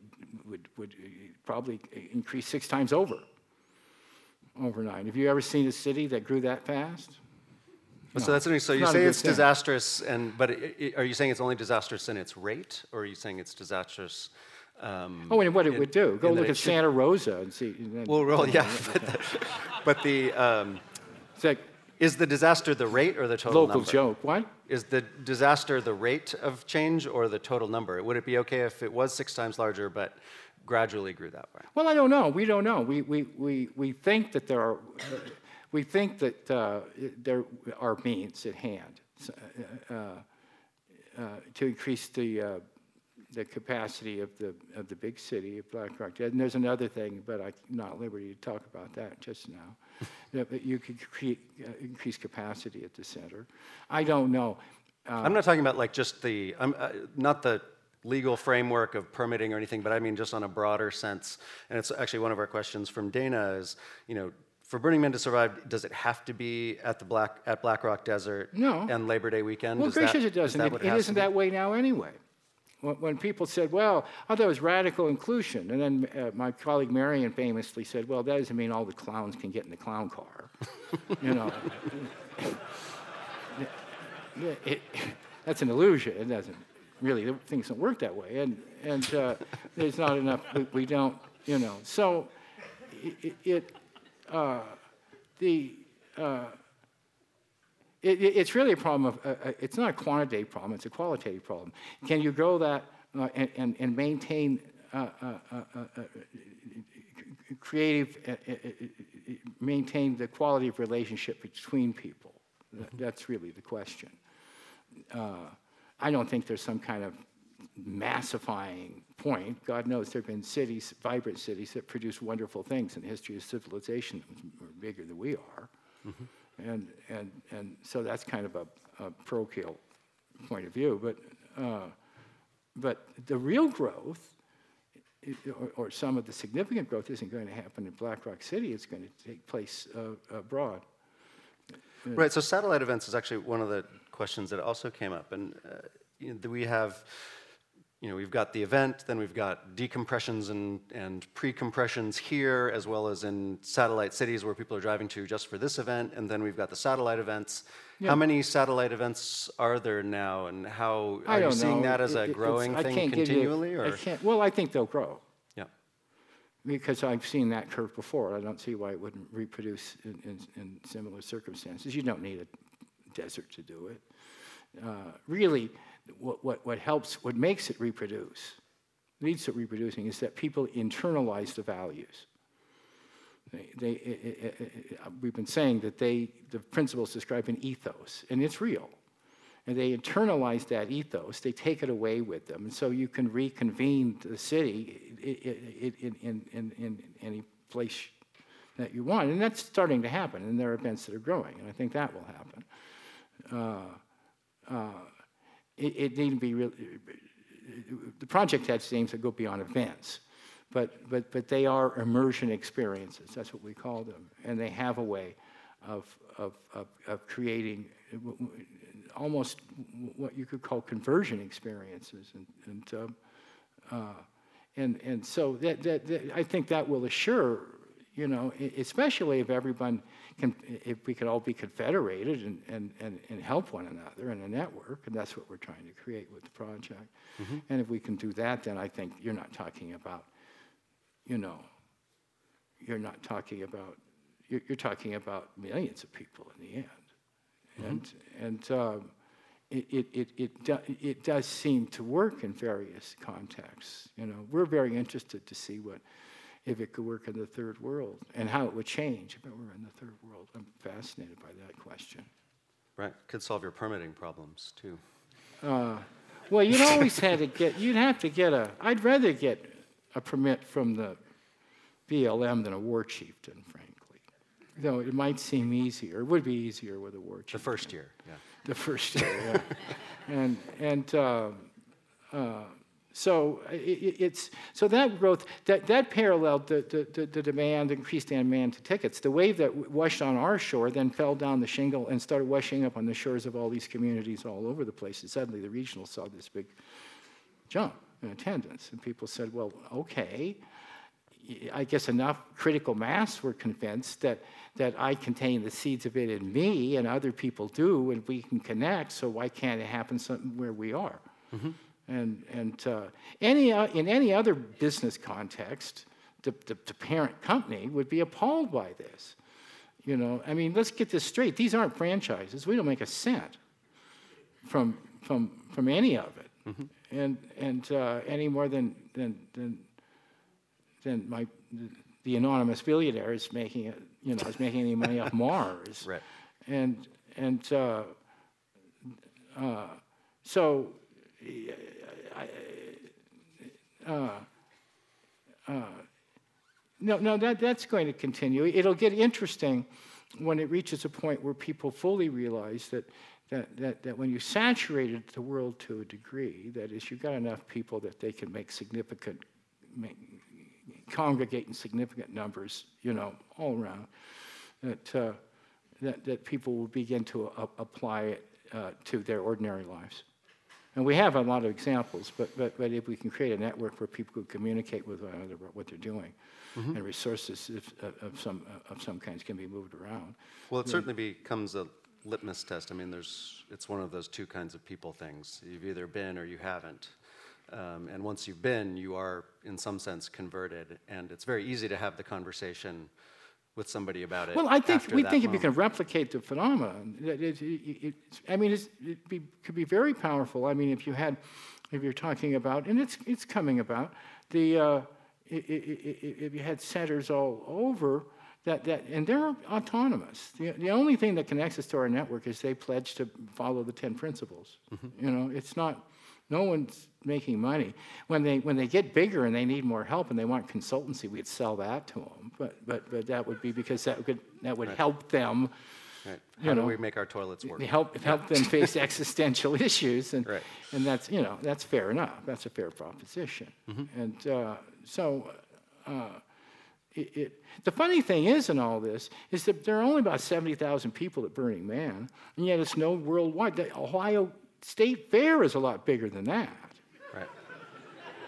would, would uh, probably increase six times over overnight. Have you ever seen a city that grew that fast? But so that's interesting. So you say it's thing. disastrous, and but i i are you saying it's only disastrous in its rate, or are you saying it's disastrous? Um, Oh, and what it in- would do. Go look it at should- Santa Rosa and see. and then- Well, well, yeah, but the, but the um, like is the disaster the rate or the total local number? joke. What? Is the disaster the rate of change or the total number? Would it be okay if it was six times larger, but gradually grew that way? Well, I don't know. We don't know. We, we, we, we think that there are, we think that uh, there are means at hand uh, uh, to increase the, uh, the capacity of the, of the big city of Black Rock. And there's another thing, but I'm not at liberty to talk about that just now. that that you could create, uh, increase capacity at the center. I don't know. Uh, I'm not talking about like just the, I'm, uh, not the legal framework of permitting or anything, but I mean just on a broader sense. And it's actually one of our questions from Dana is, you know, for Burning Man to survive, does it have to be at the Black at Black Rock Desert No. and Labor Day weekend? Well, Is that- gracious, it is doesn't. that It, it isn't that way now anyway. When, when people said, well, I thought it was radical inclusion, and then uh, my colleague Marian famously said, well, that doesn't mean all the clowns can get in the clown car. you know, Yeah, it, that's an illusion. It doesn't really, things don't work that way. And, and uh, there's not enough, we, we don't, you know. So it, it uh, the, uh, it, it- it's really a problem of, uh, uh, it's not a quantitative problem, it's a qualitative problem. Can you grow that uh, and, and, and maintain uh, creative, maintain the quality of relationship between people? That- That's really the question. I don't think there's some kind of massifying point. God knows there have been cities, vibrant cities, that produce wonderful things in the history of civilization bigger than we are. And, and, and so that's kind of a, a parochial point of view. But, uh, but the real growth, or, or some of the significant growth, isn't going to happen in Black Rock City. It's going to take place uh, abroad. Right. So satellite events is actually one of the questions that also came up, and uh, you know, we have you know, we've got the event, then we've got decompressions and, and pre-compressions here, as well as in satellite cities where people are driving to just for this event, and then we've got the satellite events. How many satellite events are there now, and how are you seeing know. that as It- a growing thing give you- continually, I or can't, well, I think they'll grow yeah, because I've seen that curve before. I don't see why it wouldn't reproduce in, in, in similar circumstances. You don't need a desert to do it. Uh, really, what, what, what helps, what makes it reproduce, leads to reproducing, is that people internalize the values. They, they, i- i- i- i- we've been saying that they, the principles describe an ethos, and it's real. And they internalize that ethos, they take it away with them. And so you can reconvene the city in, in, in, in any place that you want. And that's starting to happen, and there are events that are growing, and I think that will happen. Uh, uh, it, it need to be real, the project has aims that go beyond events, but, but, but they are immersion experiences. That's what we call them. And they have a way of, of, of, of creating almost what you could call conversion experiences. And, and, um, uh, and, and so that, that, that, I think that will assure, you know, especially if everyone if we could all be confederated and, and, and, and help one another in a network, and that's what we're trying to create with the project. And if we can do that, then I think you're not talking about, you know, you're not talking about, you're, you're talking about millions of people in the end. And, and um, it, it, it, it, do, it does seem to work in various contexts. You know, we're very interested to see what, if it could work in the third world and how it would change if it were in the third world. I'm fascinated by that question. right, could solve your permitting problems too. Well, you'd always had to get, you'd have to get a, I'd rather get a permit from the BLM than a war chieftain, frankly. Though it might seem easier, it would be easier with a war chieftain. The first year, yeah. The first year, yeah. and and uh, uh, so i i it's so that growth that that paralleled the, the, the, demand increased demand to tickets. The wave that washed on our shore then fell down the shingle and started washing up on the shores of all these communities all over the place. And suddenly the regional saw this big jump in attendance, and people said, "Well, okay." I guess enough critical mass were convinced that, that I contain the seeds of it in me and other people do, and we can connect, so why can't it happen somewhere we are? Mm-hmm. And, and uh, any, uh, in any other business context, the, the, the parent company would be appalled by this. You know, I mean, let's get this straight. These aren't franchises. We don't make a cent from, from, from any of it. And, and uh, any more than, than, than, than my, the anonymous billionaire is making it, you know, is making any money off Mars. Right. And, and uh, uh, so, no, no, that, that's going to continue. It'll get interesting when it reaches a point where people fully realize that, that, that, that when you saturated the world to a degree, that is, you've got enough people that they can make significant, make, congregate in significant numbers, you know, all around, that, uh, that, that people will begin to a- apply it uh, to their ordinary lives. And we have a lot of examples, but, but, but if we can create a network where people can communicate with one another about what they're doing, and resources if, of, of some, of some kinds can be moved around. Well, it certainly becomes a litmus test. I mean, there's, it's one of those two kinds of people things. You've either been or you haven't. Um, and once you've been, you are, in some sense, converted. And it's very easy to have the conversation with somebody about it. Well, I think we think if you can replicate the phenomenon, that it, it, it, I mean, it's, it be, could be very powerful. I mean, if you had, if you're talking about, and it's it's coming about the, uh, if you had centers all over that that, and they're autonomous. The, the only thing that connects us to our network is they pledge to follow the ten principles. You know, it's not. No one's making money. When they when they get bigger and they need more help and they want consultancy, we'd sell that to them. But but but that would be because that would that would help them Right. you How do know, we make our toilets work? help help them face existential issues and Right. and that's you know that's fair enough. That's a fair proposition. Mm-hmm. And uh, so. Uh, it, it, the funny thing is in all this is that there are only about 70,000 people at Burning Man, and yet it's known worldwide. The Ohio State Fair is a lot bigger than that. Right.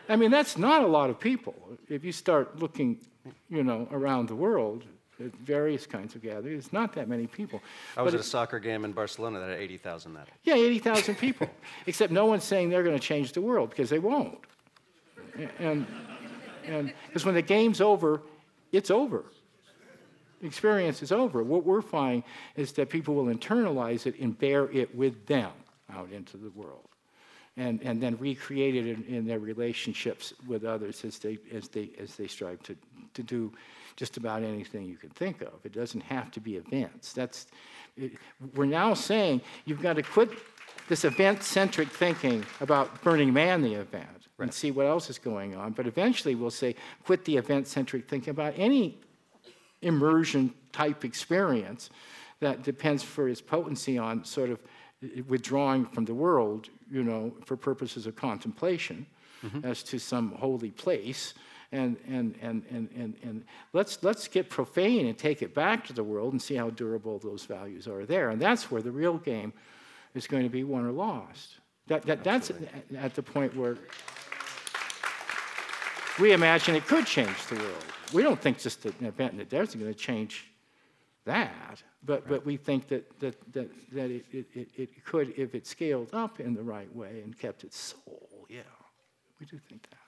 I mean, that's not a lot of people. If you start looking, you know, around the world at various kinds of gatherings, it's not that many people. I was But at a soccer game in Barcelona that had 80,000 that. Yeah, 80,000 people. Except no one's saying they're going to change the world because they won't. And and because when the game's over, it's over. The experience is over. What we're finding is that people will internalize it and bear it with them out into the world. And, and then recreated in, in their relationships with others as they, as they, as they strive to, to do just about anything you can think of. It doesn't have to be events. That's, it, we're now saying you've got to quit this event centric thinking about Burning Man, the event, and see what else is going on. But eventually we'll say quit the event centric thinking about any immersion type experience that depends for its potency on sort of withdrawing from the world, you know, for purposes of contemplation mm-hmm. as to some holy place. And, and, and, and, and, and let's, let's get profane and take it back to the world and see how durable those values are there. And that's where the real game is going to be won or lost. That, that, that's at, at the point where we imagine it could change the world. We don't think just an event in the desert is going to change that, but, but we think that, that, that, that it, it, it- it could if it scaled up in the right way and kept its soul. Yeah, we do think that.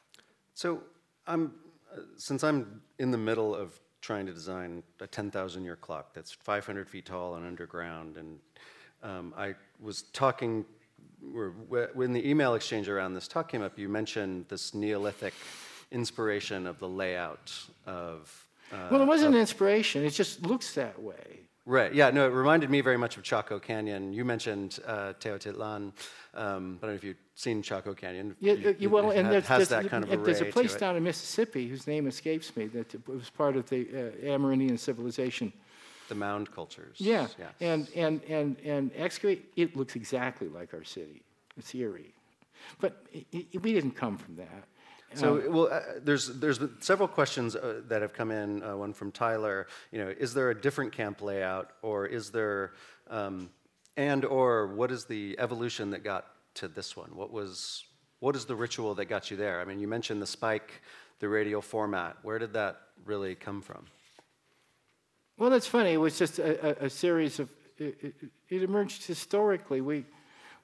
So, I'm, uh, since I'm in the middle of trying to design a 10,000 year clock that's 500 feet tall and underground, and um, I was talking, when the email exchange around this talk came up, you mentioned this Neolithic inspiration of the layout of. Uh, Well, it wasn't an inspiration, it just looks that way. Right. Yeah. No. It reminded me very much of Chaco Canyon. You mentioned uh, Teotihuacan. Um, I don't know if you've seen Chaco Canyon. Yeah, You- well, it and ha- there's, has there's, that kind of there's a place down in Mississippi whose name escapes me that was part of the uh, Amerindian civilization. The mound cultures. Yeah, Yes. and, and, and, and excavate, it looks exactly like our city. It's eerie. But i i we didn't come from that. So, well, uh, there's there's several questions uh, that have come in. Uh, one from Tyler. You know, is there a different camp layout, or is there, um, and or what is the evolution that got to this one? What was what is the ritual that got you there? I mean, you mentioned the spike, the radial format. Where did that really come from? Well, that's funny. It was just a, a, a series of. It, it, it emerged historically. We,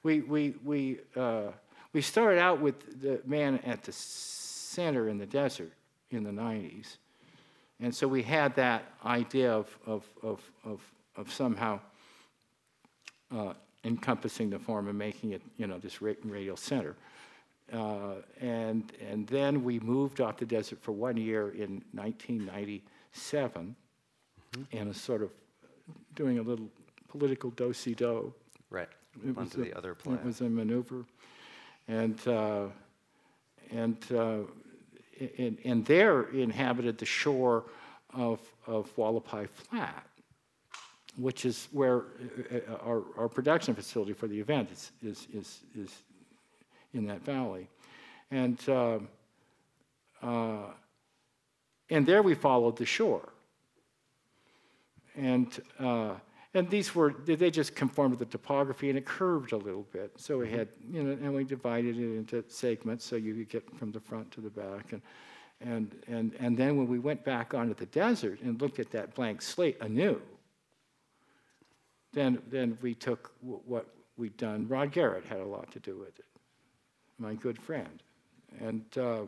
we, we, we, uh, we started out with the man at the center in the desert in the 90s, and so we had that idea of of of of, of somehow uh, encompassing the form and making it, you know, this radial center. Uh, and, and then we moved off the desert for one year in 1997 and a sort of doing a little political do-si-do. Right. It Onto a- the other plan. It was a maneuver. And, uh, and, uh, and, and there inhabited the shore of, of Hualapai Flat, which is where uh, uh, our, our production facility for the event is, is, is, is in that valley. And, uh, uh, and there we followed the shore. And, uh, and these were, they- they just conformed to the topography and it curved a little bit. So we had, you know, and we divided it into segments so you could get from the front to the back. And, and, and, and then when we went back onto the desert and looked at that blank slate anew, then, then we took w- what we'd done. Rod Garrett had a lot to do with it, my good friend. And uh,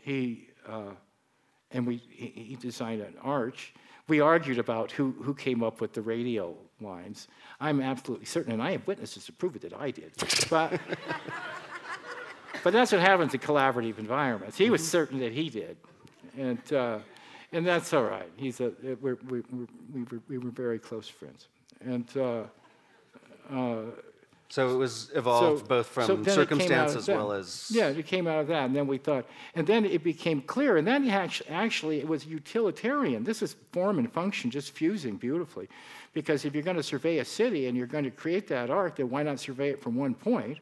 he, uh, and we, he, he designed an arch. We argued about who, who came up with the radial lines. I'm absolutely certain, and I have witnesses to prove it that I did. But, but that's what happens in collaborative environments. He was certain that he did. And, uh, and that's all right. He's a, we're, we, we, we, were, we were very close friends. And uh, So it was evolved so- both from so then it came circumstance as well as yeah, it came out of that, and then we thought, and then it became clear, and then actu- actually it was utilitarian. This is form and function just fusing beautifully, because if you're going to survey a city and you're going to create that arc, then why not survey it from one point,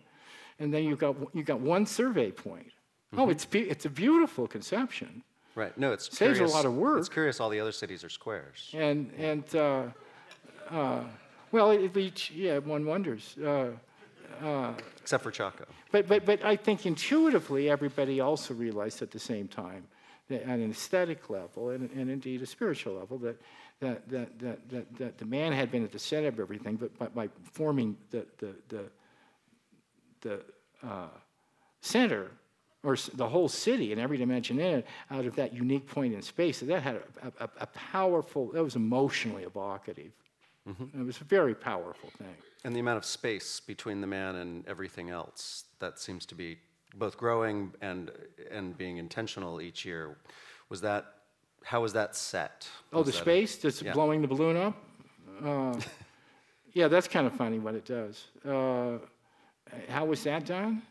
and then you've got you got one survey point. Mm-hmm. Oh, it's it's a beautiful conception, right. No, it's Saves a lot of work. It's curious. All the other cities are squares. and and uh, uh, well, it, it, yeah, one wonders. Uh, Except for Chaco. But, but, but I think intuitively, everybody also realized at the same time, that at an aesthetic level and, and indeed a spiritual level, that, that, that, that, that, that the man had been at the center of everything, but by, by forming the, the, the, the uh, center or the whole city and every dimension in it out of that unique point in space, that, that had a, a, a powerful, that was emotionally evocative. It was a very powerful thing. And the amount of space between the man and everything else that seems to be both growing and and being intentional each year. Was that how was that set? Oh, Was the that a- space that's yeah. blowing the balloon up? Uh, yeah, that's kind of funny what it does. Uh, how was that done?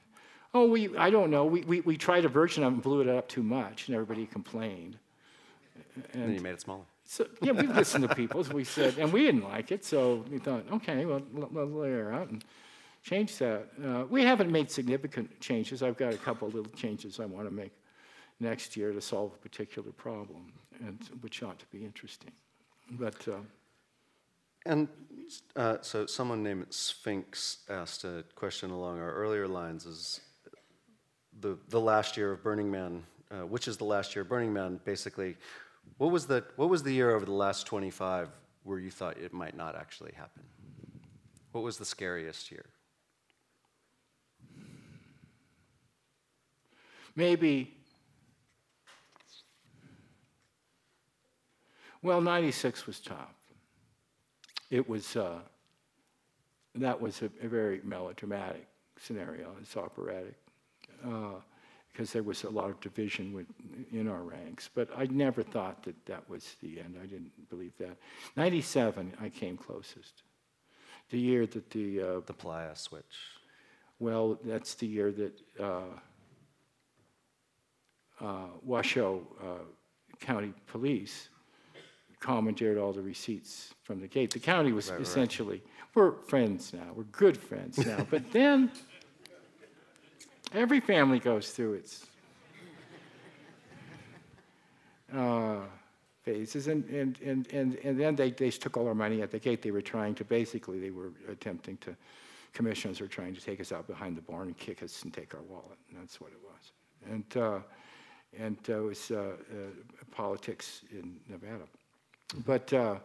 Oh, we, I don't know. We, we, we tried a version of it and blew it up too much, and everybody complained. and then you made it smaller. So, yeah, we've listened to people, as we said, and we didn't like it, so we thought, okay, well, l- l- layer out and change that. Uh, we haven't made significant changes. I've got a couple little changes I want to make next year to solve a particular problem, and which ought to be interesting. But uh, And uh, so someone named Sphinx asked a question along our earlier lines is the, the last year of Burning Man, uh, which is the last year of Burning Man, basically, what was, the, what was the year over the last 25 where you thought it might not actually happen? What was the scariest year? maybe, well, 96 was tough. It was, uh, that was a, a very melodramatic scenario. It's operatic. Uh, because there was a lot of division with, in our ranks. But I never thought that that was the end. I didn't believe that. 97, I came closest. The year that the, uh, The Playa switch. well, that's the year that uh, uh, Washoe uh, County Police commandeered all the receipts from the gate. The county was Right, right. essentially, we're friends now, we're good friends now. but then every family goes through its uh, phases, and, and, and, and, and then they, they took all our money at the gate. They were trying to, basically, they were attempting to, commissioners were trying to take us out behind the barn and kick us and take our wallet. And that's what it was. And, uh, and uh, it was uh, uh, politics in Nevada. But, uh,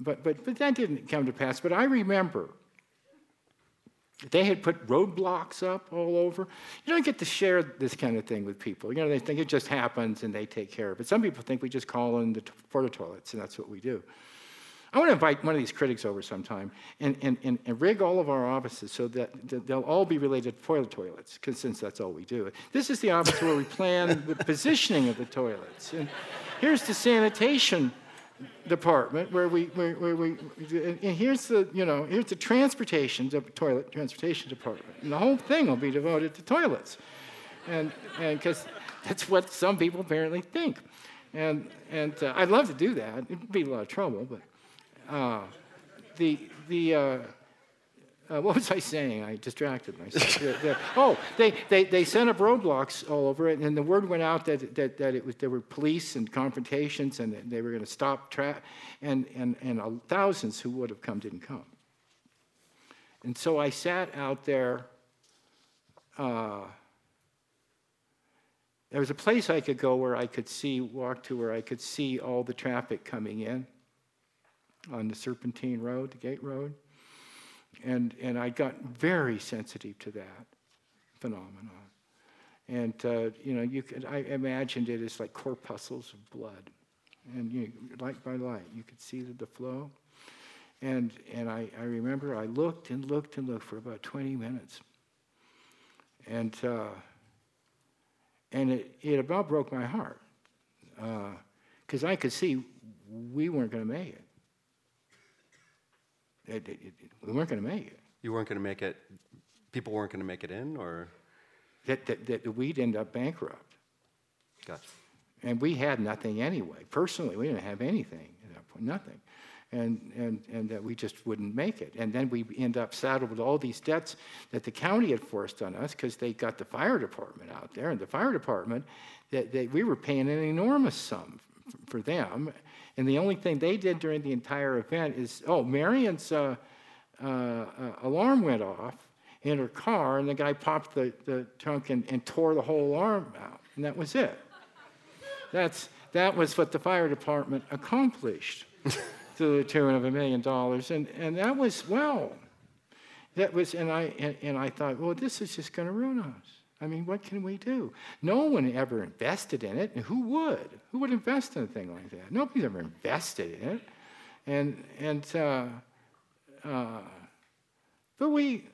but, but, but that didn't come to pass. But I remember they had put roadblocks up all over. You don't get to share this kind of thing with people. You know, they think it just happens and they take care of it. Some people think we just call in the porta toilets and that's what we do. I want to invite one of these critics over sometime and, and, and, and rig all of our offices so that, that they'll all be related to toilet toilets, because since that's all we do. This is the office where we plan the positioning of the toilets. And here's the sanitation department where we, where, where we, and here's the, you know, here's the transportation, de- toilet transportation department. And the whole thing will be devoted to toilets. And, and because that's what some people apparently think. And, and uh, I'd love to do that. It'd be a lot of trouble, but uh, the, the, uh, uh, what was I saying? I distracted myself. The- the- oh, they, they, they set up roadblocks all over it, and the word went out that, that, that it was, there were police and confrontations, and they were going to stop tra- and, and, and uh, thousands who would have come didn't come. And so I sat out there. Uh, there was a place I could go where I could see, walk to where I could see all the traffic coming in on the Serpentine Road, the Gate Road. And, and I got very sensitive to that phenomenon. And, uh, you know, you could, I imagined it as like corpuscles of blood. And you, light by light, you could see the, flow. And, and I, I remember I looked and looked and looked for about 20 minutes. And, uh, and it, it about broke my heart because I could see we weren't going to make it. It- it- it- we weren't going to make it. You weren't going to make it, people weren't going to make it in, or? That, that, that we'd end up bankrupt. Gotcha. And we had nothing anyway. Personally, we didn't have anything at that point, nothing. And, and, and that we just wouldn't make it. And then we end up saddled with all these debts that the county had forced on us because they got the fire department out there. And the fire department, that they, we were paying an enormous sum f- for them. And the only thing they did during the entire event is, oh, Marian's uh, uh, uh, alarm went off. in her car, and the guy popped the, the trunk and, and tore the whole arm out, and that was it. That's, that was what the fire department accomplished to the tune of a million dollars, and, and that was, well, that was, and I, and, and I thought, well, this is just going to ruin us. I mean, what can we do? No one ever invested in it, and who would? Who would invest in a thing like that? Nobody's ever invested in it, and and uh, uh, but we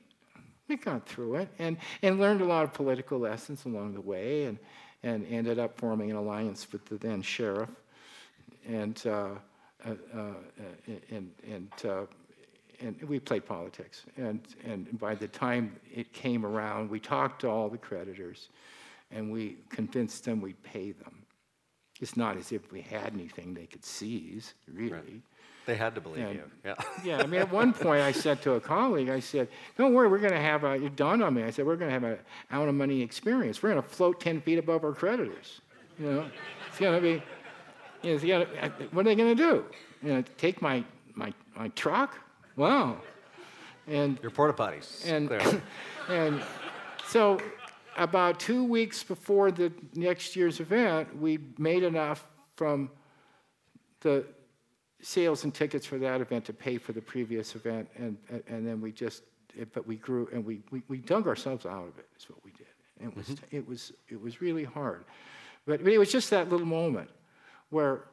we got through it and and learned a lot of political lessons along the way, and and ended up forming an alliance with the then sheriff, and uh, uh, uh and and uh, and we played politics. And, and by the time it came around, we talked to all the creditors and we convinced them we'd pay them. It's not as if we had anything they could seize, really. Right. They had to believe and, you. Yeah. yeah. I mean, at one point I said to a colleague, I said, "Don't worry, we're going to have a." It dawned on me. I said, "We're going to have an out of money experience. We're going to float ten feet above our creditors. You know, it's going to be. You know, gonna, what are they going to do? You know, take my my my truck? Wow. And your porta potties. And and so about two weeks before the next year's event, we made enough from the sales and tickets for that event to pay for the previous event, and and then we just, but we grew and we we, we dug ourselves out of it. Is what we did. And it was mm-hmm. it was it was really hard, but, but it was just that little moment where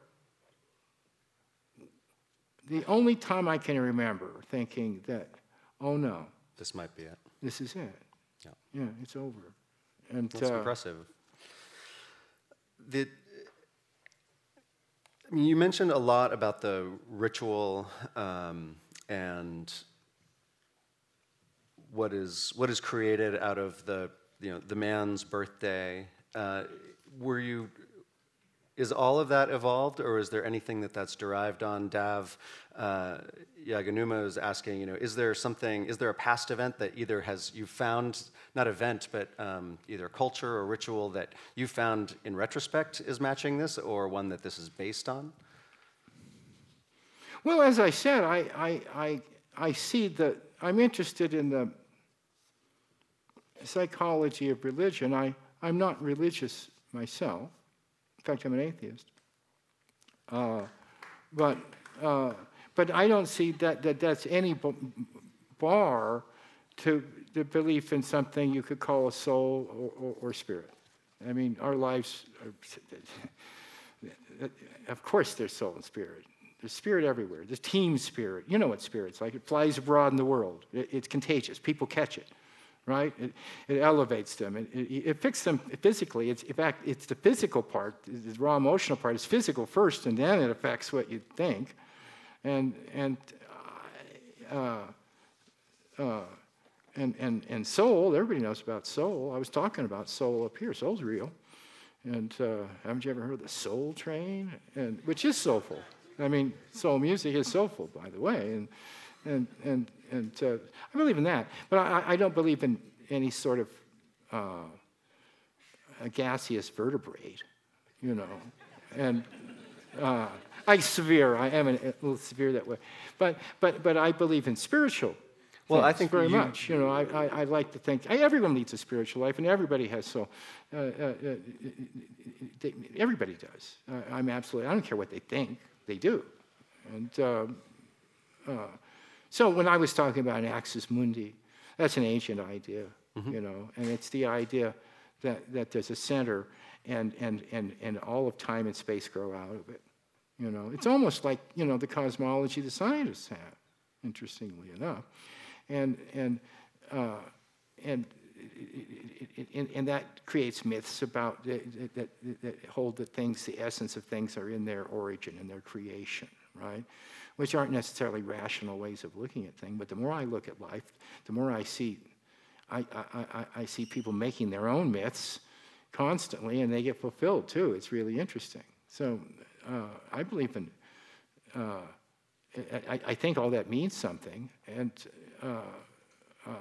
the only time I can remember thinking that, oh no, this might be it. This is it. Yeah, yeah, it's over. And that's uh, impressive. The, I mean, you mentioned a lot about the ritual um, and what is what is created out of the you know the man's birthday. Uh, were you is all of that evolved, or is there anything that that's derived on? Dav uh, Yaganuma is asking, you know, is there something, is there a past event that either has you found, not event, but um, either culture or ritual that you found in retrospect is matching this, or one that this is based on? Well, as I said, I, I, I, I see that I'm interested in the psychology of religion. I, I'm not religious myself. Fact, I'm an atheist. Uh, but, uh, but I don't see that, that that's any bar to the belief in something you could call a soul or, or, or spirit. I mean, our lives, are, of course, there's soul and spirit. There's spirit everywhere. There's team spirit. You know what spirit's like. It flies abroad in the world. It, it's contagious. People catch it right? It, it elevates them. It, it, it fixes them physically. It's, in fact, it's the physical part, the raw emotional part is physical first, and then it affects what you think. And, and, uh, uh, and, and, and soul, everybody knows about soul. I was talking about soul up here. Soul's real. And uh, haven't you ever heard of the Soul Train? And, which is soulful. I mean, soul music is soulful, by the way. And, and, and, and uh, I believe in that. But I, I, don't believe in any sort of uh, a gaseous vertebrate, you know. And uh, I severe, I am a little severe that way. But, but, but I believe in spiritual well, I think very you, much. You know, I, I, I, like to think everyone leads a spiritual life, and everybody has so. Uh, uh, uh they, everybody does. I'm absolutely. I don't care what they think; they do. And um, uh, so when I was talking about an axis mundi, that's an ancient idea, mm-hmm. you know, and it's the idea that, that there's a center and, and, and, and all of time and space grow out of it. You know, it's almost like, you know, the cosmology the scientists have, interestingly enough. And, and, uh, and, and, and, that creates myths about that, that, that hold that things, the essence of things are in their origin and their creation, right? Which aren't necessarily rational ways of looking at things. But the more I look at life, the more I see, I, I, I, I see people making their own myths constantly, and they get fulfilled too. It's really interesting. So uh, I believe in. Uh, I, I, think all that means something, and uh, uh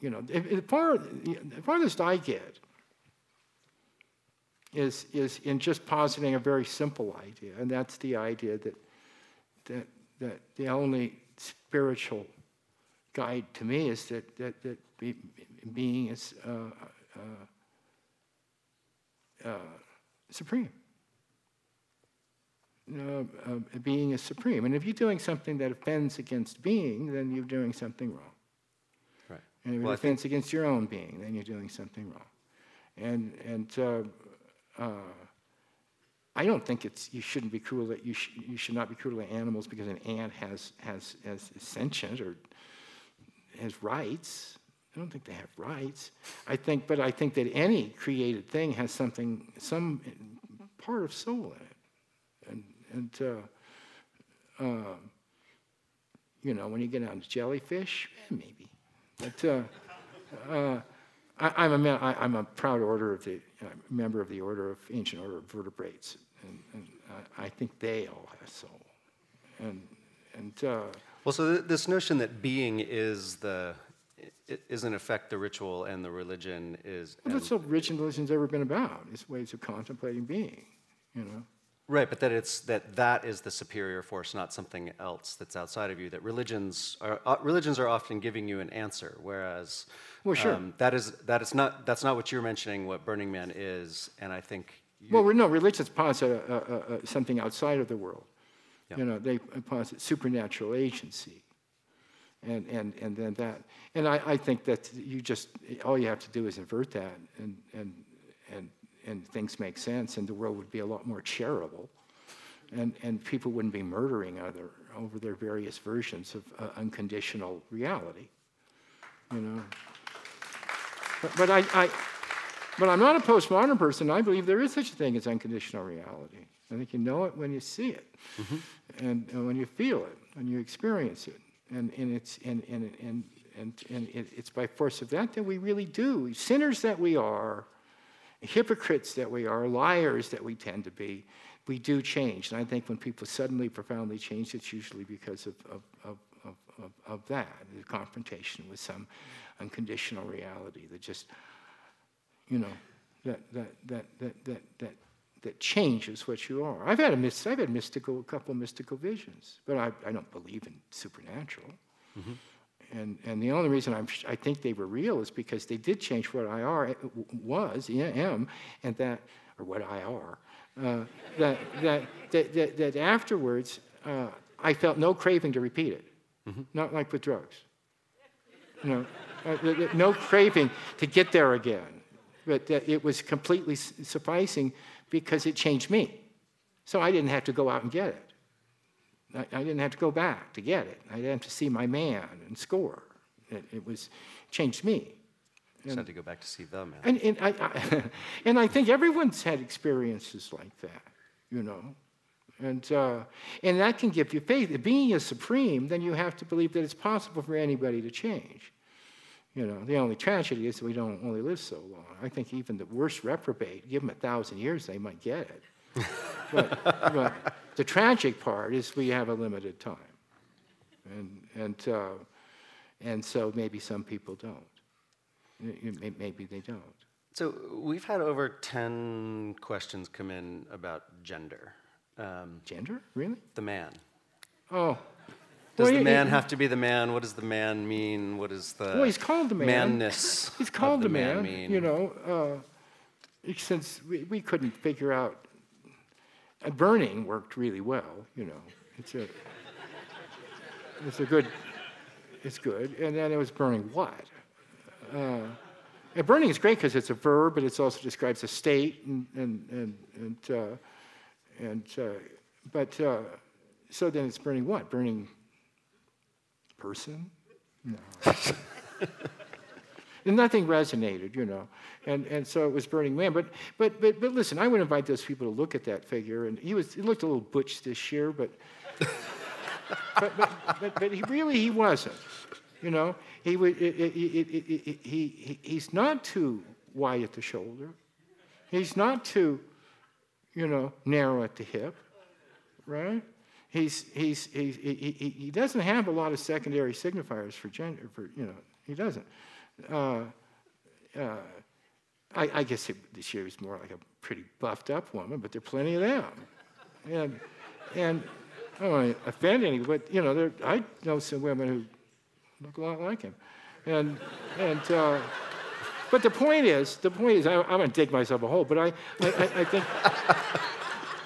you know, the, far, the farthest I get is is in just positing a very simple idea, and that's the idea that that, that the only spiritual guide to me is that, that, that be, being is uh, uh, uh, supreme. Uh, being is supreme. And if you're doing something that offends against being, then you're doing something wrong. Right. And if well, it offends against your own being, then you're doing something wrong. And, and uh, uh, I don't think it's, you shouldn't be cruel, you, sh- you should not be cruel to animals because an ant has, has, has sentient or has rights. I don't think they have rights. I think, but I think that any created thing has something, some part of soul in it and uh, uh, you know, when you get down to jellyfish, eh, maybe. But uh, uh, I, am a I, am a proud order of the uh, member of the order of ancient order of vertebrates, and, and I think they all have soul. And and uh, well, so th- this notion that being is the is in effect the ritual and the religion is. Well, that's all religion religion's ever been about. Is ways of contemplating being, you know. Right, but that it's that that is the superior force, not something else that's outside of you. That religions are uh, religions are often giving you an answer, whereas well, sure. Um, that is that is not that's not what you're mentioning. What Burning Man is, and I think. Well, no, religions posit uh, uh, uh, something outside of the world. Yeah. You know, they posit supernatural agency, and and and then that, and I, I think that you just all you have to do is invert that, and and and and things make sense, and the world would be a lot more charitable, and, and people wouldn't be murdering other, over their various versions of uh, unconditional reality. You know. But, but I, I, but I'm not a postmodern person. I believe there is such a thing as unconditional reality. I think you know it when you see it, mm-hmm. and, and, when you feel it, and you experience it, and, and it's and and and and, and it, it's by force of that that we really do. Sinners that we are, hypocrites that we are, liars that we tend to be, we do change. And I think when people suddenly profoundly change, it's usually because of, of, of, of, of that, the confrontation with some unconditional reality that just, you know, that, that, that, that, that, that, that changes what you are. I've had, a, I've had mystical, a couple mystical visions, but I, I don't believe in supernatural. Mm-hmm. And, and the only reason I'm, I think they were real is because they did change what I are, was, am, and that, or what I are, uh, that, that, that, that, that, afterwards uh, I felt no craving to repeat it, mm-hmm. not like with drugs. You know, uh, no craving to get there again, but that it was completely sufficing because it changed me. So I didn't have to go out and get it. I, I, didn't have to go back to get it. I didn't have to see my man and score. It, it was changed me. You had to go back to see the man. And, and I, I and I think everyone's had experiences like that, you know. And, uh, and that can give you faith. If being is supreme, then you have to believe that it's possible for anybody to change. You know, the only tragedy is that we don't only live so long. I think even the worst reprobate, give them a thousand years, they might get it but, but, the tragic part is we have a limited time. And, and, uh, and so maybe some people don't. Maybe they don't. So we've had over 10 questions come in about gender. Um, gender? Really? The man. Oh. Does well, the man he, have to be the man? What does the man mean? What is the well, he's called the man. manness? He's called the, man. man mean? You know, uh, since we, we couldn't figure out uh, burning worked really well, you know. It's a, it's a good, it's good. And then it was burning what? Uh, and burning is great because it's a verb, but it also describes a state, and and and and, uh, and uh, but uh, so then it's burning what? Burning person? No. and nothing resonated, you know. And, and so it was Burning Man. But, but, but, but listen, I would invite those people to look at that figure. And he, was, he looked a little butch this year, but, but, but, but, but, he really he wasn't. You know, he, would, he, he, he's not too wide at the shoulder. He's not too, you know, narrow at the hip, right? He's, he's, he's, he, he, he doesn't have a lot of secondary signifiers for gender, for, you know, he doesn't. Uh, uh, I, I, guess it, this year is more like a pretty buffed up woman, but there are plenty of them. And, and I don't want to offend any, but you know, there, I know some women who look a lot like him. And, and uh, but the point is, the point is, I, am going to dig myself a hole, but I, I, I, think,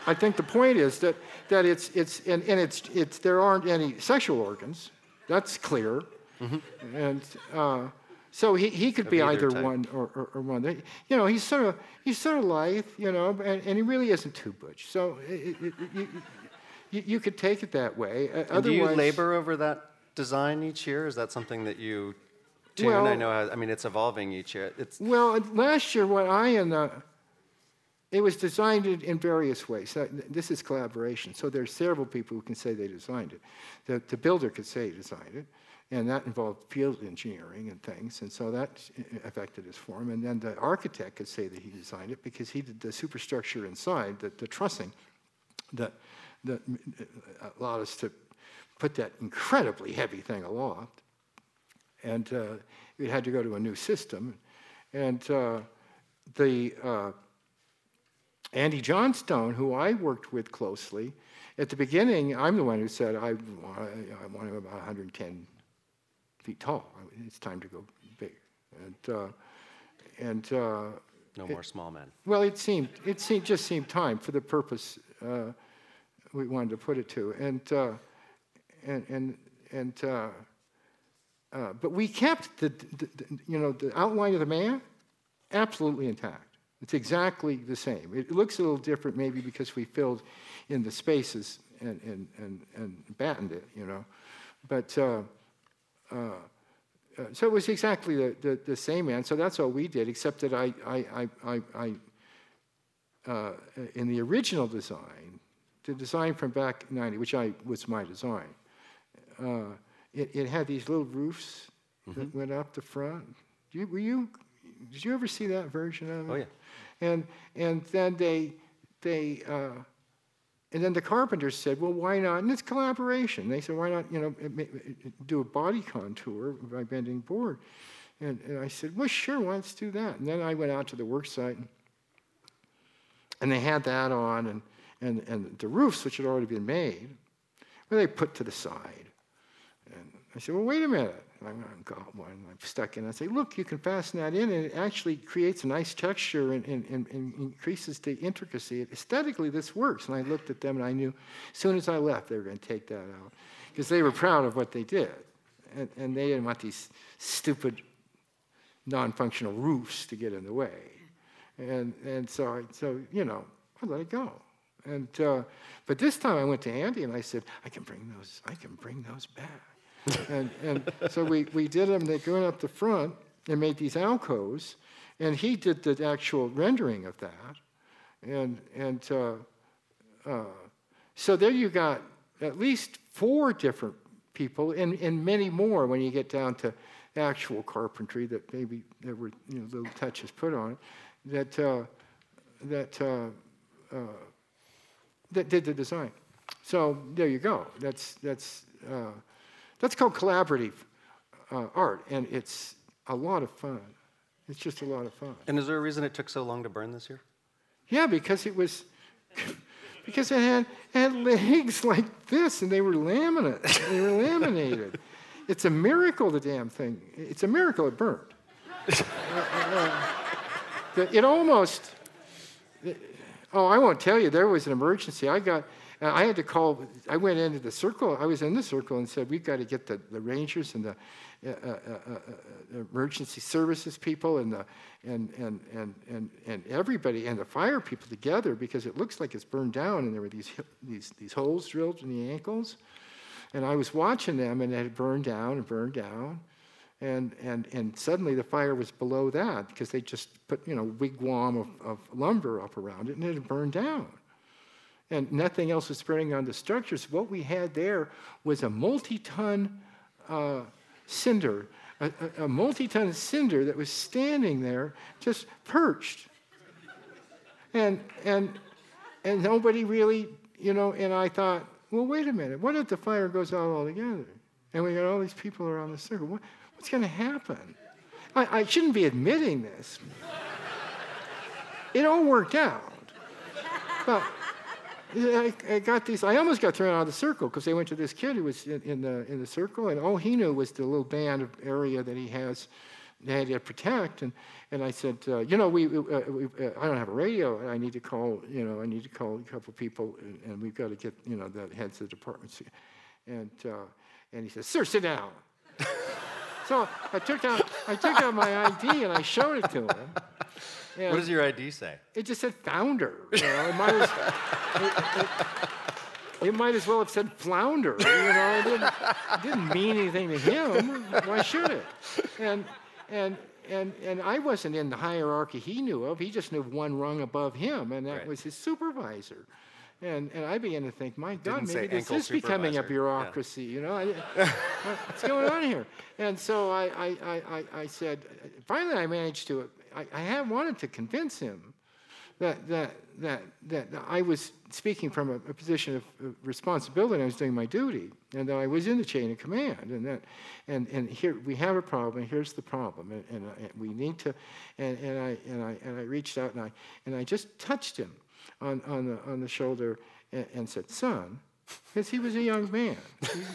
I think the point is that, that it's, it's, and, and it's, it's, there aren't any sexual organs. That's clear. Mm-hmm. And uh, so he, he could be either type. one or, or, or, one. You know, he's sort of, he's sort of lithe, you know, and, and he really isn't too butch. So it, it, it, you, you, could take it that way. Uh, do you labor over that design each year? Is that something that you tune? Well, I know. How, I mean, it's evolving each year. It's well, last year what I and the it was designed in various ways. This is collaboration. So there's several people who can say they designed it. The, the builder could say he designed it, and that involved field engineering and things, and so that affected his form. And then the architect could say that he designed it because he did the superstructure inside, the, the trussing, that, that allowed us to put that incredibly heavy thing aloft and uh, it had to go to a new system. And uh, the uh, Andy Johnstone, who I worked with closely, at the beginning, I'm the one who said, I, I want him about 110 feet tall. It's time to go big. And, uh, and uh, no more small men. Well, it seemed, it seemed, just seemed time for the purpose uh, we wanted to put it to. And, and, and, and uh, but we kept the, the, the, you know, the outline of the man absolutely intact. It's exactly the same. It looks a little different maybe because we filled in the spaces and, and, and, and battened it, you know. But uh, uh, uh, so it was exactly the, the, the, same man. So that's all we did, except that I, I, I, I uh, in the original design, the design from back 90, which I was my design, uh, it, it had these little roofs mm-hmm. that went up the front. You, were you? Did you ever see that version of it? Oh yeah. And and then they they uh, and then the carpenters said, well, why not? And it's collaboration. They said, why not? You know, do a body contour by bending board. And, and I said, well, sure, let's do that. And then I went out to the work site, and, and they had that on, and, and, and the roofs, which had already been made, well, they put to the side. And I said, well, wait a minute. And I got one. I'm stuck in. I say, look, you can fasten that in, and it actually creates a nice texture and, and, and, and increases the intricacy. Aesthetically, this works. And I looked at them, and I knew as soon as I left, they were going to take that out because they were proud of what they did, and, and they didn't want these stupid, non-functional roofs to get in the way. And and so I, so you know, I let it go. And uh, but this time I went to Andy and I said, I can bring those. I can bring those back and, and so we, we did them, they going up the front and made these alcoves, and he did the actual rendering of that. And, and uh, uh, so there you got at least four different people, and, and many more when you get down to actual carpentry that maybe there were you know, little touches put on it, that, uh, that, uh, uh, that did the design. So there you go. That's, that's uh, that's called collaborative uh, art, and it's a lot of fun. It's just a lot of fun. And is there a reason it took so long to burn this year? Yeah, because it was because it had, it had legs like this, and they were laminate. they were laminated. It's a miracle, the damn thing. It's a miracle it burned. uh, uh, it almost. oh, I won't tell you. There was an emergency. I got I had to call, I went into the circle, I was in the circle and said, we've got to get the, the rangers and the uh, uh, uh, uh, emergency services people and, the, and, and, and, and, and everybody and the fire people together because it looks like it's burned down and there were these, these, these holes drilled in the ankles. And I was watching them and it had burned down and burned down. And, and, and suddenly the fire was below that because they just put, you know, wigwam of, of lumber up around it and it had burned down and nothing else was spreading on the structures. What we had there was a multi ton uh, cinder, a, a, a multi ton cinder that was standing there just perched. And, and, and nobody really, you know, and I thought, well, wait a minute, what if the fire goes out altogether? And we got all these people around the circle. What, what's going to happen? I, I shouldn't be admitting this. it all worked out. But I, I got these. I almost got thrown out of the circle because they went to this kid who was in, in, the in the circle, and all he knew was the little band of area that he has they had to protect. And, and I said, uh, you know, we, uh, we uh, I don't have a radio. I need to call, you know, I need to call a couple people, and, and we've got to get, you know, the heads of the departments. And, uh, and he said, sir, sit down. so I took out, I took out my ID and I showed it to him. What does your ID say? It just said founder. You know, it, might as, it, it, it, might as well have said flounder. You know, it didn't, it didn't mean anything to him. Why should it? And and, and, and I wasn't in the hierarchy he knew of. He just knew one rung above him, and that right. was his supervisor. And, and I began to think, my God, Didn't maybe this is supervisor. becoming a bureaucracy, yeah. you know? I, what's going on here? And so I, I, I, I said, finally I managed to, I, I have wanted to convince him that, that, that, that I was speaking from a, a position of, responsibility. I was doing my duty, and that I was in the chain of command. And that, and, and here we have a problem. And here's the problem. And, and, and we need to. And, and I and I and I reached out and I and I just touched him on on the on the shoulder and, and said, "Son," because he was a young man.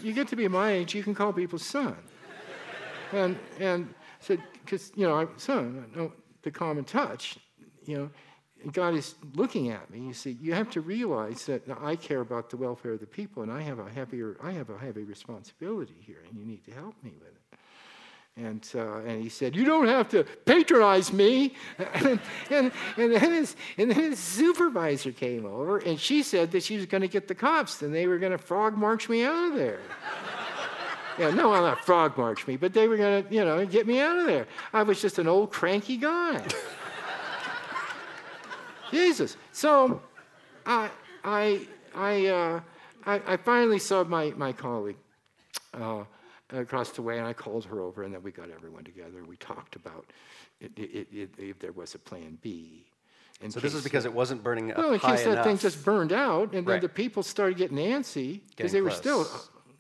you, get to be my age, you can call people son. And and said, because you know, I, son, know the common touch, you know God is looking at me. You see, you have to realize that I care about the welfare of the people, and I have a heavier, I have a heavy responsibility here, and you need to help me with it. And, uh, and he said, You don't have to patronize me. and, and, and, then his, and then his supervisor came over, and she said that she was going to get the cops, and they were going to frog march me out of there. Yeah, no, I'm not frog march me, but they were going to, you know, get me out of there. I was just an old cranky guy. Jesus. So I, I, I, uh, I, I, finally saw my, my colleague uh, across the way, and I called her over, and then we got everyone together. We talked about it, it, it, if there was a plan B. so this is because it wasn't burning up Well, in case that thing just burned out, and then right. the people started getting antsy because they were still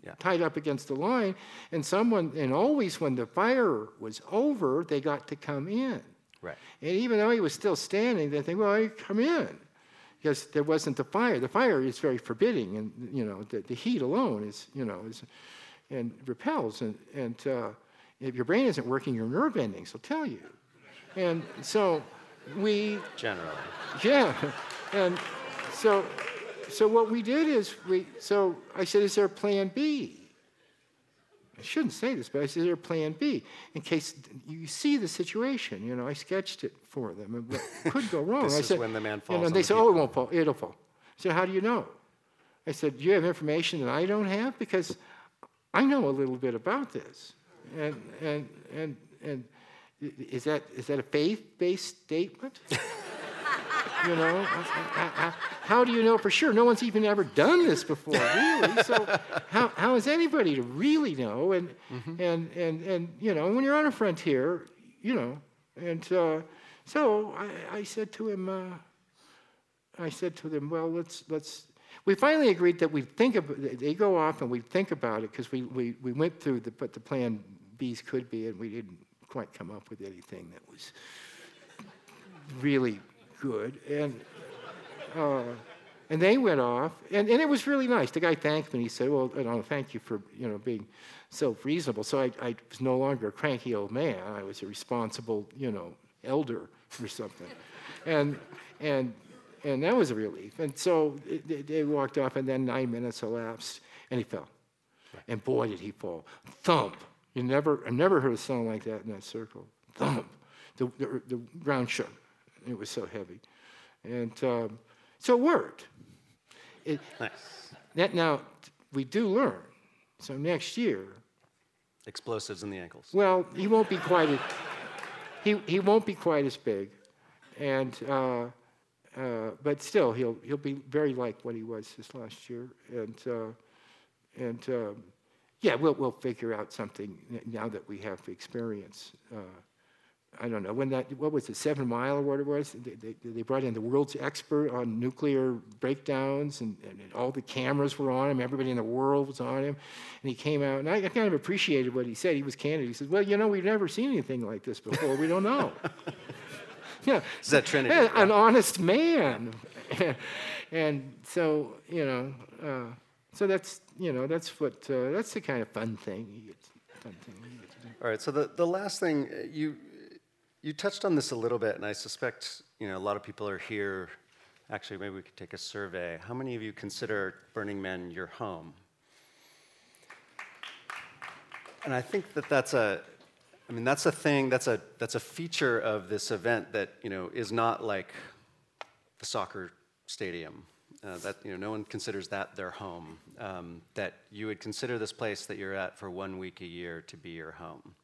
yeah. tied up against the line. And someone, and always when the fire was over, they got to come in. Right. And even though he was still standing, they think, well, I come in. Because there wasn't the fire. The fire is very forbidding, and you know the, the heat alone is, you know, is, and repels. And, and uh, if your brain isn't working, your nerve endings will tell you. And so we generally, yeah, and so so what we did is we. So I said, is there a plan B? I shouldn't say this, but I said, is there a plan B in case you see the situation. You know, I sketched it for them and what could go wrong. this I is said, when the man falls. You know, and they the said, people. oh, it won't fall. It'll fall. I said, how do you know? I said, do you have information that I don't have? Because I know a little bit about this. And, and, and, and is that, is that a faith-based statement? you know, how do you know for sure? No one's even ever done this before, really. So how, how is anybody to really know? And, mm-hmm. and, and, and, you know, when you're on a frontier, you know, and uh, so I, I, said to him, uh, I said to them, well, let's, let's, we finally agreed that we'd think of, they go off and we'd think about it because we, we, we went through the, what the plan Bs could be and we didn't quite come up with anything that was really good. And, uh, and they went off, and, and it was really nice. The guy thanked me. He said, well, you know, thank you for, you know, being so reasonable. So I, I was no longer a cranky old man. I was a responsible, you know, elder or something. and, and, and that was a relief. And so they, they walked off, and then nine minutes elapsed, and he fell. And boy, did he fall. Thump. You never, I never heard a sound like that in that circle. Thump. The, the, the ground shook. It was so heavy. And um, so it worked. It, nice. That now, we do learn. So next year. Explosives in the ankles. Well, he won't be quite as, he, he won't be quite as big. And, uh, uh, but still, he'll, he'll be very like what he was this last year. And, uh, and um, yeah, we'll, we'll figure out something now that we have experience. I don't know when that what was it Seven Mile or what it was. They, they, they brought in the world's expert on nuclear breakdowns, and, and, all the cameras were on him. Everybody in the world was on him, and he came out. And I, I kind of appreciated what he said. He was candid. He said, "Well, you know, we've never seen anything like this before. We don't know." yeah, is that Trinity? Yeah, an honest man. and so, you know, uh, so that's, you know, that's what, uh, that's the kind of fun thing. You get, fun thing you get to do. All right. So the, the last thing uh, you you touched on this a little bit, and I suspect you know a lot of people are here. Actually, maybe we could take a survey. How many of you consider Burning Man your home? And I think that that's a, I mean, that's a thing. That's a that's a feature of this event that you know is not like the soccer stadium. Uh, that you know, no one considers that their home. Um, that you would consider this place that you're at for one week a year to be your home.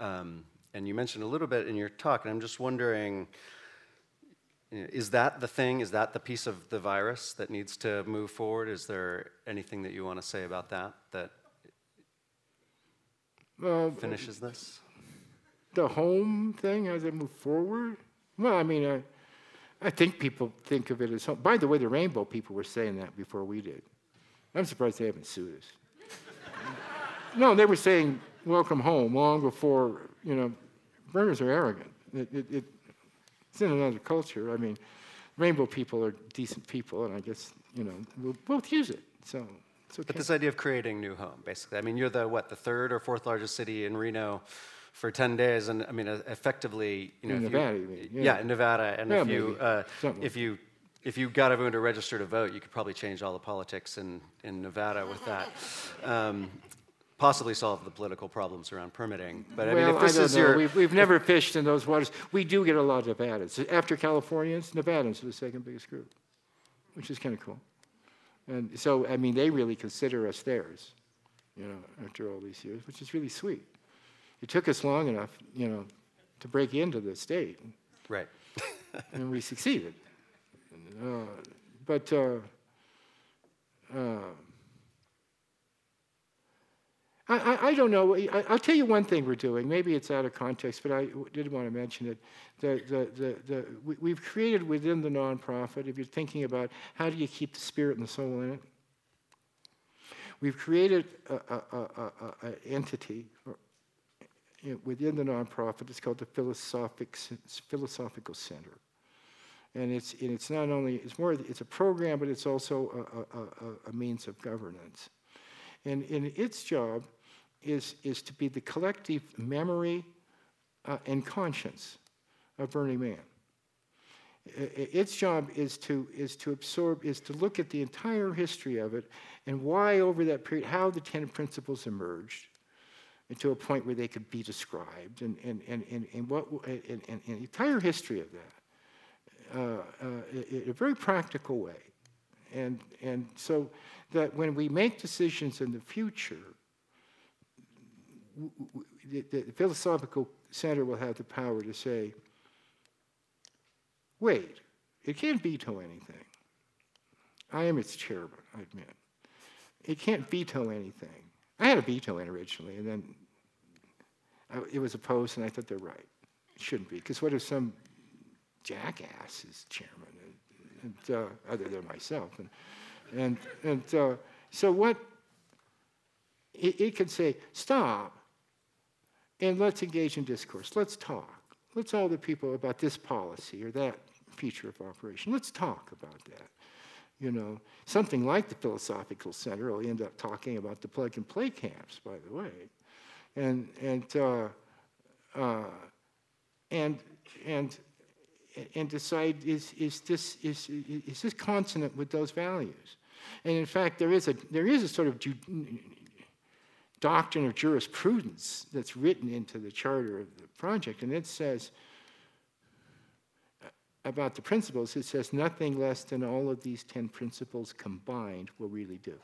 Um, and you mentioned a little bit in your talk, and I'm just wondering. Is that the thing? Is that the piece of the virus that needs to move forward? Is there anything that you want to say about that that Uh, finishes this? the home thing as it move forward? Well, I mean, I, I think people think of it as home. By the way, the rainbow people were saying that before we did. I'm surprised they haven't sued us. no, they were saying welcome home long before, you know, burners are arrogant. It, it, it, it's in another culture. I mean, rainbow people are decent people, and I guess, you know, we'll both use it. So okay. But this idea of creating new home, basically. I mean, you're the what, the third or fourth largest city in Reno for 10 days, and I mean, uh, effectively, you know, In if Nevada, you, yeah. yeah. in Nevada, and Yeah, if you uh, if you if you got everyone to register to vote, you could probably change all the politics in in Nevada with that. Um, possibly solve the political problems around permitting. But I well, mean, if this is know. your We've, we've never fished in those waters. We do get a lot of Nevadans. After Californians, Nevadans are the second biggest group, which is kind of cool. And so, I mean, they really consider us theirs, you know, after all these years, which is really sweet. It took us long enough, you know, to break into the state, right. and we succeeded. Uh, but uh, uh, I, I, I don't know. I, I'll tell you one thing we're doing. Maybe it's out of context, but I did want to mention it. The, the, the, the, we, we've created within the nonprofit, if you're thinking about how do you keep the spirit and the soul in it, we've created an entity or, you know, within the nonprofit. It's called the Philosophic, Philosophical Center and it's and it's not only it's more it's a program, but it's also a, a, a, a means of governance. And, and its job is is to be the collective memory uh, and conscience of Burning Man. Its job is to is to absorb is to look at the entire history of it and why over that period how the ten principles emerged to a point where they could be described and and and and, and what and, and, and the entire history of that uh, uh, in a very practical way. And, and so that when we make decisions in the future, the, the philosophical center will have the power to say, wait, it can't veto anything. I am its chairman, I admit. It can't veto anything. I had a veto in originally, and then I, it was opposed, and I thought they're right. It shouldn't be, because what if some jackass is chairman, and, and, uh, other than myself. And, and, and uh, so what, it, it could say, stop, and let's engage in discourse. Let's talk. Let's all the people about this policy or that feature of operation. Let's talk about that. You know, something like the Philosophical Center will end up talking about the plug and play camps, by the way. And, and, uh, uh, and, and and decide is, is, this, is, is this consonant with those values? And in fact, there is a, there is a sort of doctrine of jurisprudence that's written into the charter of the project, and it says about the principles, it says nothing less than all of these 10 principles combined will really do.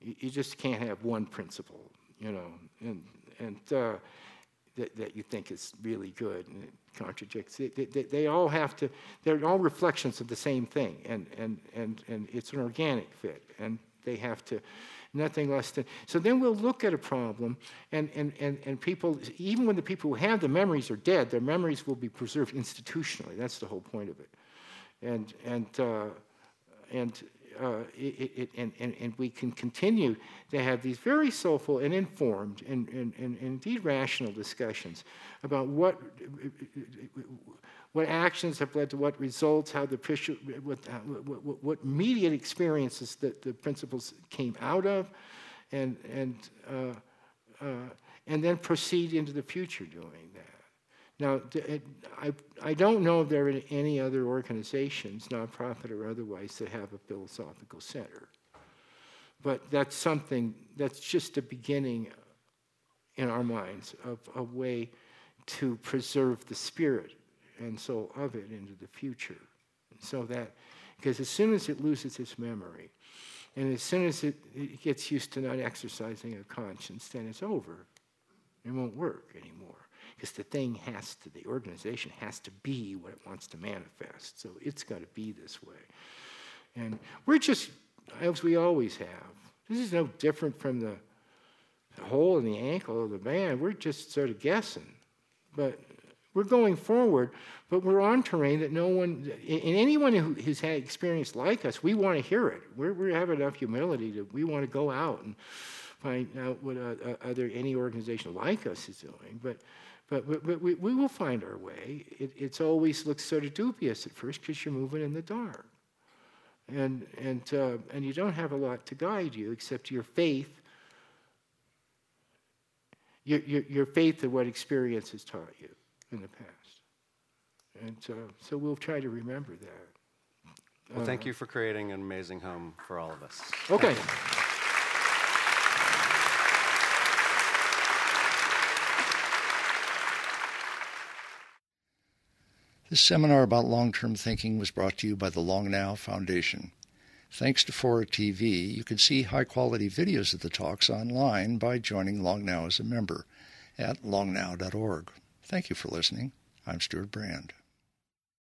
You, just can't have one principle, you know, and, and uh, that, that you think is really good and it contradicts. They, they, they all have to, they're all reflections of the same thing, and, and, and, and it's an organic fit, and they have to, nothing less than. So then we'll look at a problem, and, and, and, and people, even when the people who have the memories are dead, their memories will be preserved institutionally. That's the whole point of it. And, and, uh, and uh, it, it, and, and, and we can continue to have these very soulful and informed and, and, and, indeed rational discussions about what, what actions have led to what results, how the what, what, what immediate experiences that the principles came out of, and, and, uh, uh, and then proceed into the future doing that. Now, I, I don't know if there are any other organizations, nonprofit or otherwise, that have a philosophical center. But that's something, that's just a beginning in our minds of a way to preserve the spirit and soul of it into the future. So that, because as soon as it loses its memory, and as soon as it, it gets used to not exercising a conscience, then it's over. It won't work anymore because the thing has to, the organization has to be what it wants to manifest. So it's got to be this way. And we're just, as we always have, this is no different from the, the hole in the ankle of the band. We're just sort of guessing. But we're going forward, but we're on terrain that no one, and anyone who has had experience like us, we want to hear it. We're, we have enough humility that we want to go out and find out what uh, uh, other any organization like us is doing. But but, but, we, we will find our way. It it's always looks sort of dubious at first because you're moving in the dark. And, and, uh, and you don't have a lot to guide you except your faith, your, your, your faith in what experience has taught you in the past. And uh, so we'll try to remember that. Well, thank uh, you for creating an amazing home for all of us. Okay. This seminar about long term thinking was brought to you by the Long Now Foundation. Thanks to Fora TV, you can see high quality videos of the talks online by joining Long Now as a member at longnow.org. Thank you for listening. I'm Stewart Brand.